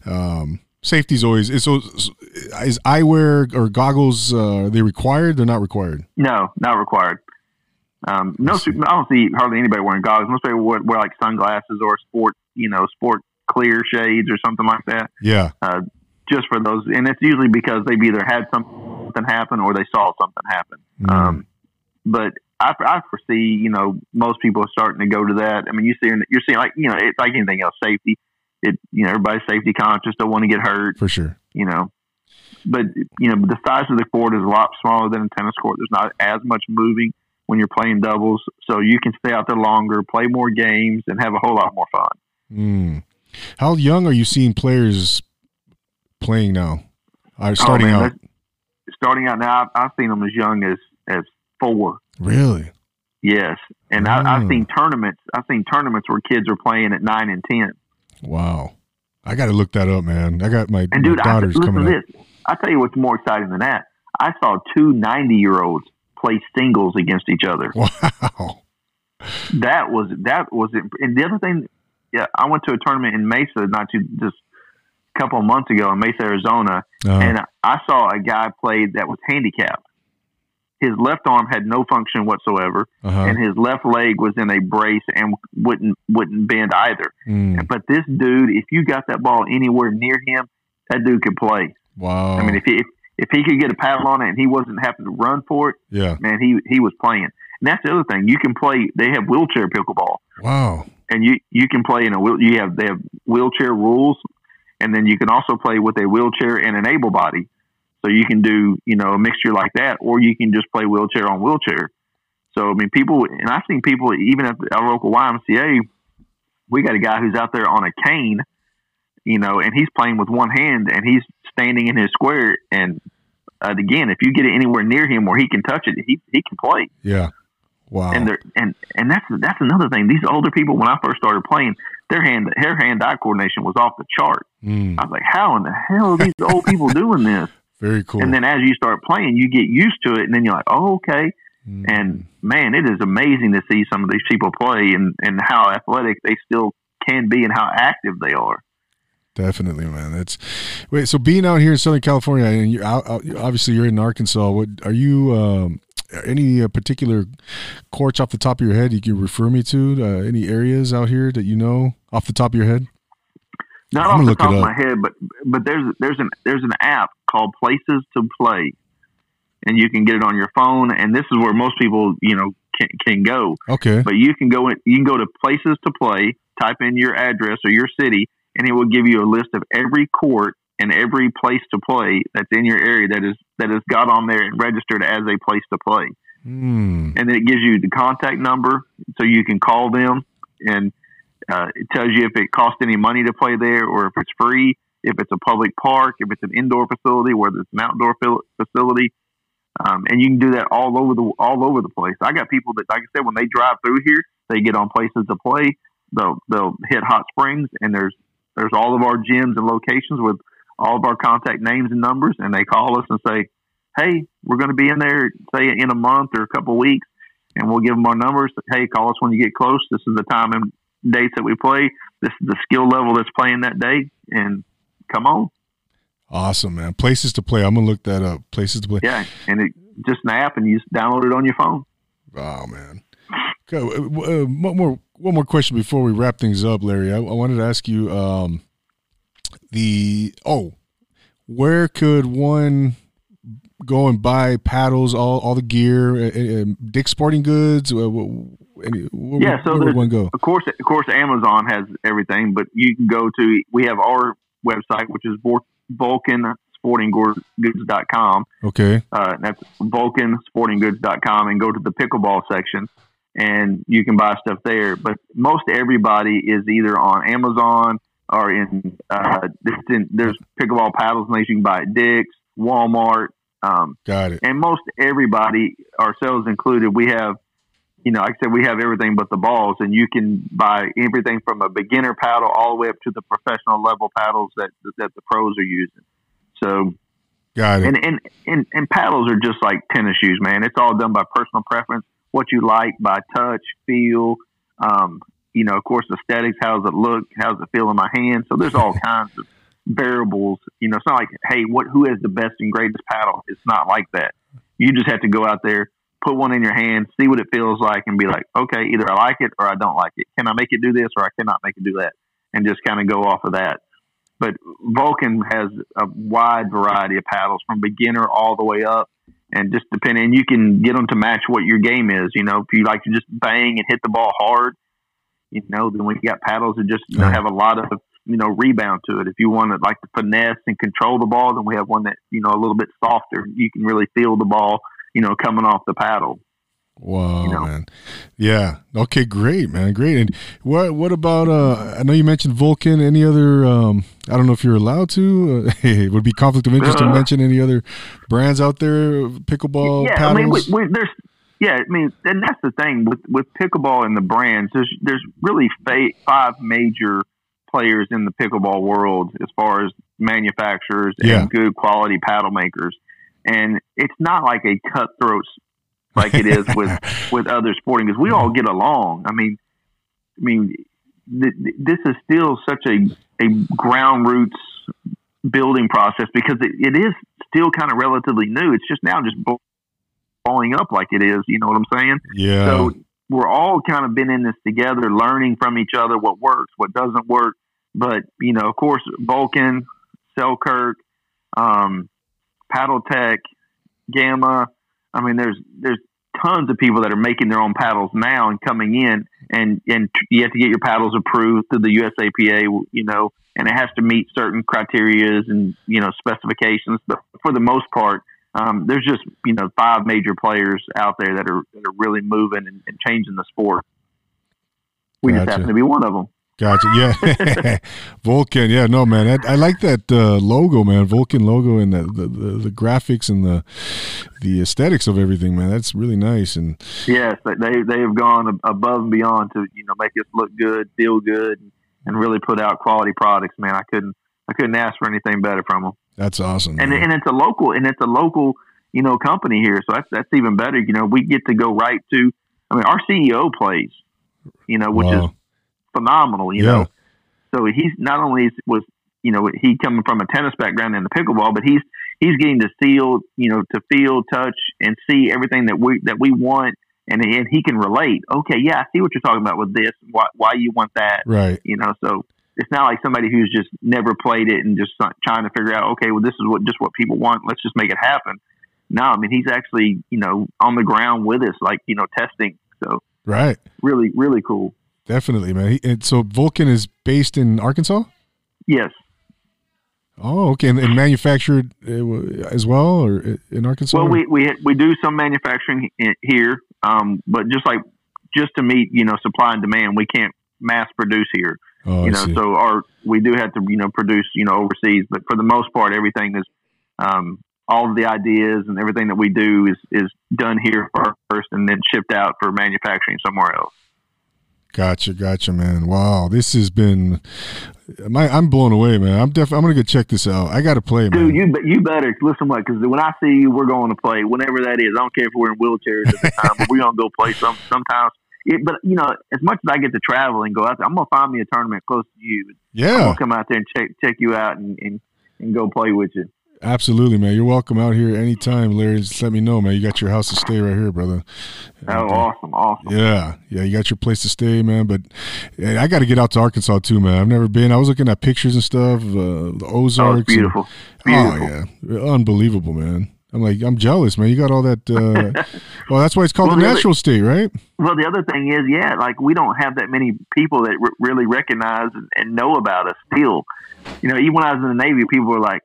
um, safety's always. is so is eyewear or goggles. Uh, are they required? They're not required. no, not required. Um, no, I. I don't see hardly anybody wearing goggles. Most people wear, wear like sunglasses or sport, you know, sport clear shades or something like that. Yeah, just for those, and it's usually because they've either had something happen or they saw something happen. Mm. Um, but I, I foresee, you know, most people are starting to go to that. I mean, you see, you're seeing like, you know, it's like anything else, safety. It, you know, everybody's safety conscious, don't want to get hurt, for sure. you know. But you know, the size of the court is a lot smaller than a tennis court. There's not as much moving when you're playing doubles, so you can stay out there longer, play more games, and have a whole lot more fun. Mm. How young are you seeing players playing now? Are starting Oh, man, out starting out now, I've, I've seen them as young as as four. really? Yes, and I, I've Mm. seen tournaments. I've seen tournaments where kids are playing at nine and ten. Wow, I got to look that up, man. I got my, And my dude, I, daughters listen coming up. this. I tell you what's more exciting than that. I saw two 90 year olds play singles against each other. Wow. That was that was it. And the other thing, yeah, I went to a tournament in Mesa not too just a couple of months ago in Mesa, Arizona, Uh, and I saw a guy play that was handicapped. His left arm had no function whatsoever, uh-huh. and his left leg was in a brace and wouldn't wouldn't bend either. Mm. But this dude, if you got that ball anywhere near him, that dude could play. Wow. I mean, if he if, if he could get a paddle on it and he wasn't having to run for it, yeah. man, he he was playing. And that's the other thing. You can play. They have wheelchair pickleball, Wow. and you you can play in a wheel. You have they have wheelchair rules, and then you can also play with a wheelchair and an able body. So you can do you know a mixture like that, or you can just play wheelchair on wheelchair. So I mean, people, and I've seen people even at our local YMCA. We got a guy who's out there on a cane, you know, and he's playing with one hand, and he's standing in his square. And uh, again, if you get it anywhere near him where he can touch it, he he can play Yeah. Wow. and they're and and that's that's another thing. These older people, when I first started playing, their hand their hand eye coordination was off the chart. Mm. I was like, how in the hell are these old people doing this? Very cool. And then as you start playing, you get used to it, and then you're like, oh, okay. Mm. And man, it is amazing to see some of these people play and and how athletic they still can be and how active they are. Definitely, man. That's wait. So being out here in Southern California, and you're out, out, obviously you're in Arkansas. What are you? Um, any uh, particular courts off the top of your head you can refer me to? Uh, any areas out here that you know off the top of your head? Not I'm off the top of my head, but but there's there's an there's an app called Places to Play, and you can get it on your phone. And this is where most people you know can, can go. Okay. But you can go in, you can go to Places to Play, type in your address or your city, and it will give you a list of every court and every place to play that's in your area that is that is got on there and registered as a place to play. Hmm. And then it gives you the contact number so you can call them and uh, it tells you if it costs any money to play there or if it's free, if it's a public park, if it's an indoor facility, whether it's an outdoor facility. Um, and you can do that all over the all over the place. I got people that, like I said, when they drive through here, they get on places to play. They'll they'll hit hot springs, and there's there's all of our gyms and locations with all of our contact names and numbers, and they call us and say, "Hey, we're going to be in there, say in a month or a couple of weeks, and we'll give them our numbers. Hey, call us when you get close. This is the time and dates that we play. This is the skill level that's playing that day, and come on, Awesome, man. Places to play. I'm gonna look that up. Places to play. yeah." And it just an app, and you just download it on your phone. Oh man. Okay, uh, uh, one more one more question before we wrap things up, Larry. I, I wanted to ask you um, the oh, where could one go and buy paddles, all all the gear, uh, uh, Dick's Sporting Goods? Any, where, Yeah, so where would go? Of course, of course, Amazon has everything, but you can go to. We have our website, which is Vul- VulcanSportingGoods.com. Okay, Uh, that's VulcanSportingGoods.com, and go to the pickleball section, and you can buy stuff there. But most everybody is either on Amazon or in, uh, in there's pickleball paddles and you can buy at Dick's, Walmart. Um, Got it. and most everybody, ourselves included, we have, you know, like I said, we have everything but the balls, and you can buy everything from a beginner paddle all the way up to the professional level paddles that that the pros are using. So, Got it. and and and, and paddles are just like tennis shoes, man. It's all done by personal preference, what you like by touch, feel. Um, you know, of course, aesthetics. How does it look? How does it feel in my hand? So there's all kinds of variables. You know, it's not like, hey, what who has the best and greatest paddle? It's not like that. You just have to go out there, put one in your hand, see what it feels like, and be like, okay, either I like it or I don't like it. Can I make it do this or I cannot make it do that? And just kind of go off of that. But Vulcan has a wide variety of paddles from beginner all the way up. And just depending, and you can get them to match what your game is. You know, if you like to just bang and hit the ball hard, you know, then we got paddles that just you know, have a lot of you know rebound to it. If you want to like to finesse and control the ball, then we have one that you know a little bit softer. You can really feel the ball, you know, coming off the paddle. Wow, you know. man. Yeah. Okay, great, man. Great. And what what about uh I know you mentioned Vulcan, any other um I don't know if you're allowed to. Uh, it would be conflict of interest to Uh, mention any other brands out there pickleball yeah, paddles. I mean, we, we, there's yeah, I mean, and that's the thing with with pickleball and the brands. There's there's really five major players in the pickleball world as far as manufacturers Yeah. and good quality paddle makers, and it's not like a cutthroat like it is with with other sporting because we all get along. I mean, I mean, th- th- this is still such a a ground roots building process because it, it is still kind of relatively new. It's just now just bl- blowing up like it is. You know what I'm saying? yeah. So we're all kind of been in this together, learning from each other what works, what doesn't work. But you know, of course, Vulcan, Selkirk, um, Paddletek, Gamma. I mean, there's there's tons of people that are making their own paddles now and coming in, and and you have to get your paddles approved through the USAPA. You know, and it has to meet certain criterias and you know specifications. But for the most part, um, there's just you know five major players out there that are that are really moving and, and changing the sport. We just happen to be one of them. Gotcha. Yeah. Vulcan. Yeah. No, man. I, I like that uh, logo, man. Vulcan logo and the, the, the, the graphics and the the aesthetics of everything, man. That's really nice. And Yes, they they have gone above and beyond to you know make us look good, feel good, and really put out quality products. Man, I couldn't I couldn't ask for anything better from them. that's awesome. And man. and it's a local and it's a local you know company here, so that's that's even better. You know, we get to go right to. I mean, our CEO plays, you know, which is Wow. Phenomenal. You Yeah. know, so he's not only was you know he coming from a tennis background in the pickleball, but he's he's getting to feel you know to feel, touch, and see everything that we that we want, and and he can relate. Okay, yeah, I see what you're talking about with this. Why why you want that? right. You know, so it's not like somebody who's just never played it and just trying to figure out. Okay, well, this is what just what people want. Let's just make it happen. No, I mean he's actually you know on the ground with us, like you know testing. So Right. really really cool. Definitely, man. He, and so Vulcan is based in Arkansas. Yes. Oh, okay, and, and manufactured uh, as well, or uh, in Arkansas. Well, we we we do some manufacturing here, um, but just like just to meet you know supply and demand, we can't mass produce here. oh, you know, so our we do have to you know produce you know overseas, but for the most part, everything is um, all of the ideas and everything that we do is is done here first and then shipped out for manufacturing somewhere else. Gotcha, gotcha, man. Wow, this has been. My, I'm blown away, man. I'm def. I'm gonna go check this out. I got to play, man. Dude, you you better listen what because when I see you, we're going to play whenever that is. I don't care if we're in wheelchairs at the time, but we're gonna go play some sometimes. It, but you know, as much as I get to travel and go out there, I'm gonna find me a tournament close to you. Yeah, I'm gonna come out there and check check you out and, and, and go play with you. Absolutely, man. You're welcome out here anytime, Larry. Just let me know, man. You got your house to stay right here, brother. Oh, awesome, awesome. Yeah, yeah, you got your place to stay, man. But I got to get out to Arkansas too, man. I've never been. I was looking at pictures and stuff, uh, the Oh, Ozarks. it's beautiful. and- Beautiful. oh yeah, unbelievable, man. I'm like, I'm jealous, man. You got all that. Uh, well, that's why it's called Well, the the other- natural state, right? Well, the other thing is, yeah, like we don't have that many people that r- really recognize and, and know about us still. You know, even when I was in the Navy, people were like,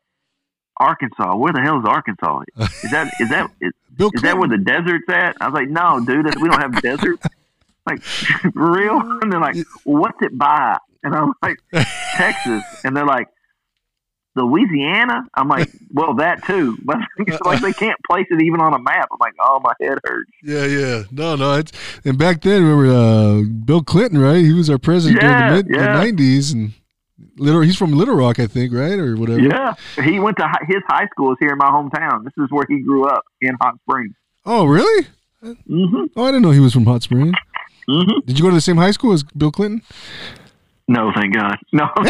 Arkansas, where the hell is Arkansas? Is that is that is, is that where the desert's at? I was like, no, dude, we don't have desert. like, for real? And they're like, well, what's it by? And I'm like, Texas. And they're like, Louisiana? I'm like, well, that too. But it's like they can't place it even on a map. I'm like, oh, my head hurts. Yeah, yeah. No, no. It's and back then, remember uh, Bill Clinton, right? He was our president Yeah, during the mid yeah. the '90s, and Little. He's from Little Rock, I think, right, or whatever. Yeah. He went to hi- his high school is here in my hometown. This is where he grew up in Hot Springs. Oh, really? Mm-hmm. Oh, I didn't know he was from Hot Springs. Mm-hmm. Did you go to the same high school as Bill Clinton? No, thank God. No,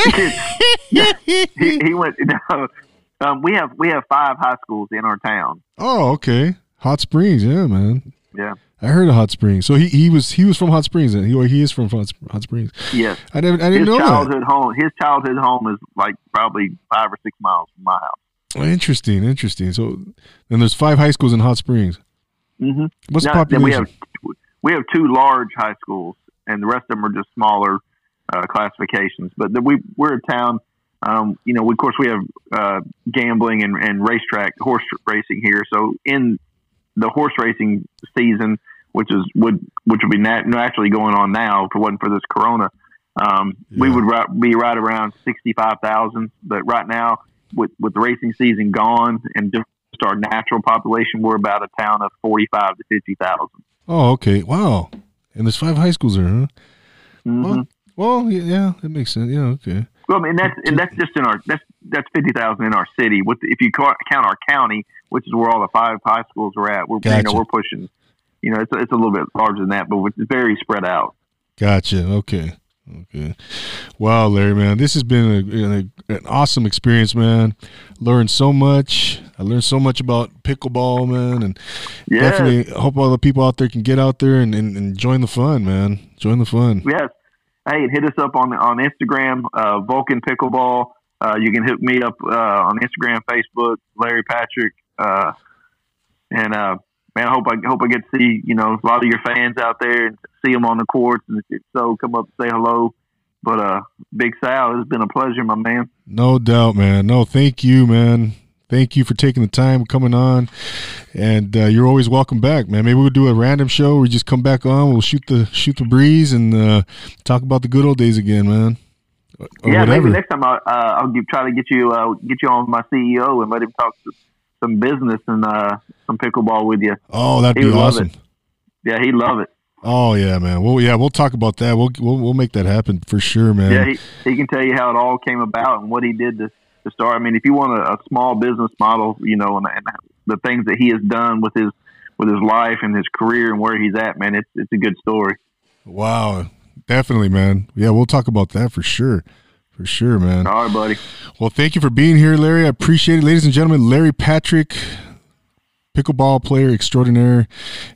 he, he went. No, um, we have we have five high schools in our town. Oh, okay. Hot Springs, yeah, man. Yeah. I heard of Hot Springs. So he, he was he was from Hot Springs, and he or he is from Hot, Springs. Yes. I didn't I His didn't know that. childhood home. His childhood home is like probably five or six miles from my house. Oh, interesting, interesting. So then there's five high schools in Hot Springs. Mm-hmm. What's the Now, then we population? have we have two large high schools, and the rest of them are just smaller uh, classifications. But the, we we're a town. Um, you know, we, of course, we have uh, gambling and, and racetrack horse racing here. So in the horse racing season, which is would which would be nat- naturally going on now if it wasn't for this corona, um, we would be right around sixty five thousand. But right now, with with the racing season gone and just our natural population, we're about a town of forty five to fifty thousand. oh, okay. Wow. And there's five high schools there, huh? Mm-hmm. Well, well, yeah, yeah, that makes sense. Yeah, okay. Well, I mean that's and that's just in our that's that's fifty thousand in our city. With if you count our county, which is where all the five high schools are at, we're you know we're pushing. You know, it's it's a little bit larger than that, but it's very spread out. Gotcha. Okay. Okay. Wow, Larry, man, this has been a, a, an awesome experience, man. Learned so much. I learned so much about pickleball, man, and Yeah. definitely hope all the people out there can get out there and, and, and join the fun, man. Join the fun. Yes. Hey, hit us up on on Instagram, uh, Vulcan Pickleball. Uh, you can hit me up uh, on Instagram, Facebook, Larry Patrick, uh, and uh, man, I hope I hope I get to see you know a lot of your fans out there and see them on the courts, and if so, come up and say hello. But uh, Big Sal, it's been a pleasure, my man. No doubt, man. No, thank you, man. Thank you for taking the time coming on, and uh, you're always welcome back, man. Maybe we'll do a random show where we just come back on. We'll shoot the shoot the breeze and uh, talk about the good old days again, man. Or yeah, whatever. maybe next time I'll, uh, I'll give, try to get you uh, get you on with my CEO and let him talk to some business and uh, some pickleball with you. oh, that'd He be awesome. Yeah, he'd love it. Oh yeah, man. Well, yeah, we'll talk about that. We'll we'll, we'll make that happen for sure, man. Yeah, he, he can tell you how it all came about and what he did to, to start. I mean, if you want a, a small business model, you know, and, and the things that he has done with his with his life and his career and where he's at, man, it's it's a good story. Wow, definitely, man. Yeah, we'll talk about that for sure, for sure, man. All right, buddy. Well, thank you for being here, Larry. I appreciate it, ladies and gentlemen. Larry Patrick, pickleball player extraordinaire,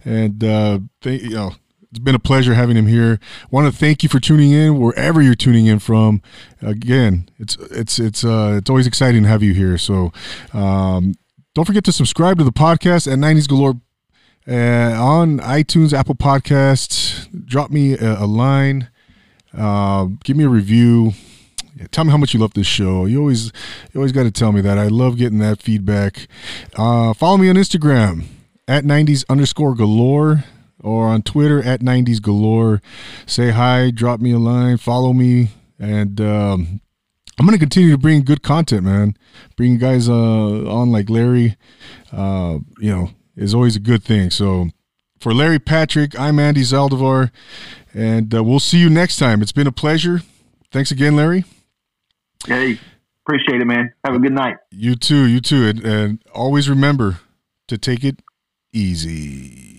and uh, thank, you know it's been a pleasure having him here. Want to thank you for tuning in wherever you're tuning in from. Again, it's it's it's uh, it's always exciting to have you here. So um, don't forget to subscribe to the podcast at 90s Galore uh, on iTunes, Apple Podcasts. Drop me a, a line. Uh, give me a review. Tell me how much you love this show. You always, you always got to tell me that. I love getting that feedback. Uh, follow me on Instagram at 90s underscore galore or on Twitter at 90s galore. Say hi, drop me a line, follow me, and um, I'm gonna continue to bring good content, man. Bringing guys uh, on like Larry, uh, you know, is always a good thing. So for Larry Patrick, I'm Andy Zaldivar, and uh, we'll see you next time. It's been a pleasure. Thanks again, Larry. Hey, appreciate it, man. Have a good night. You too, you too, and, and always remember to take it easy.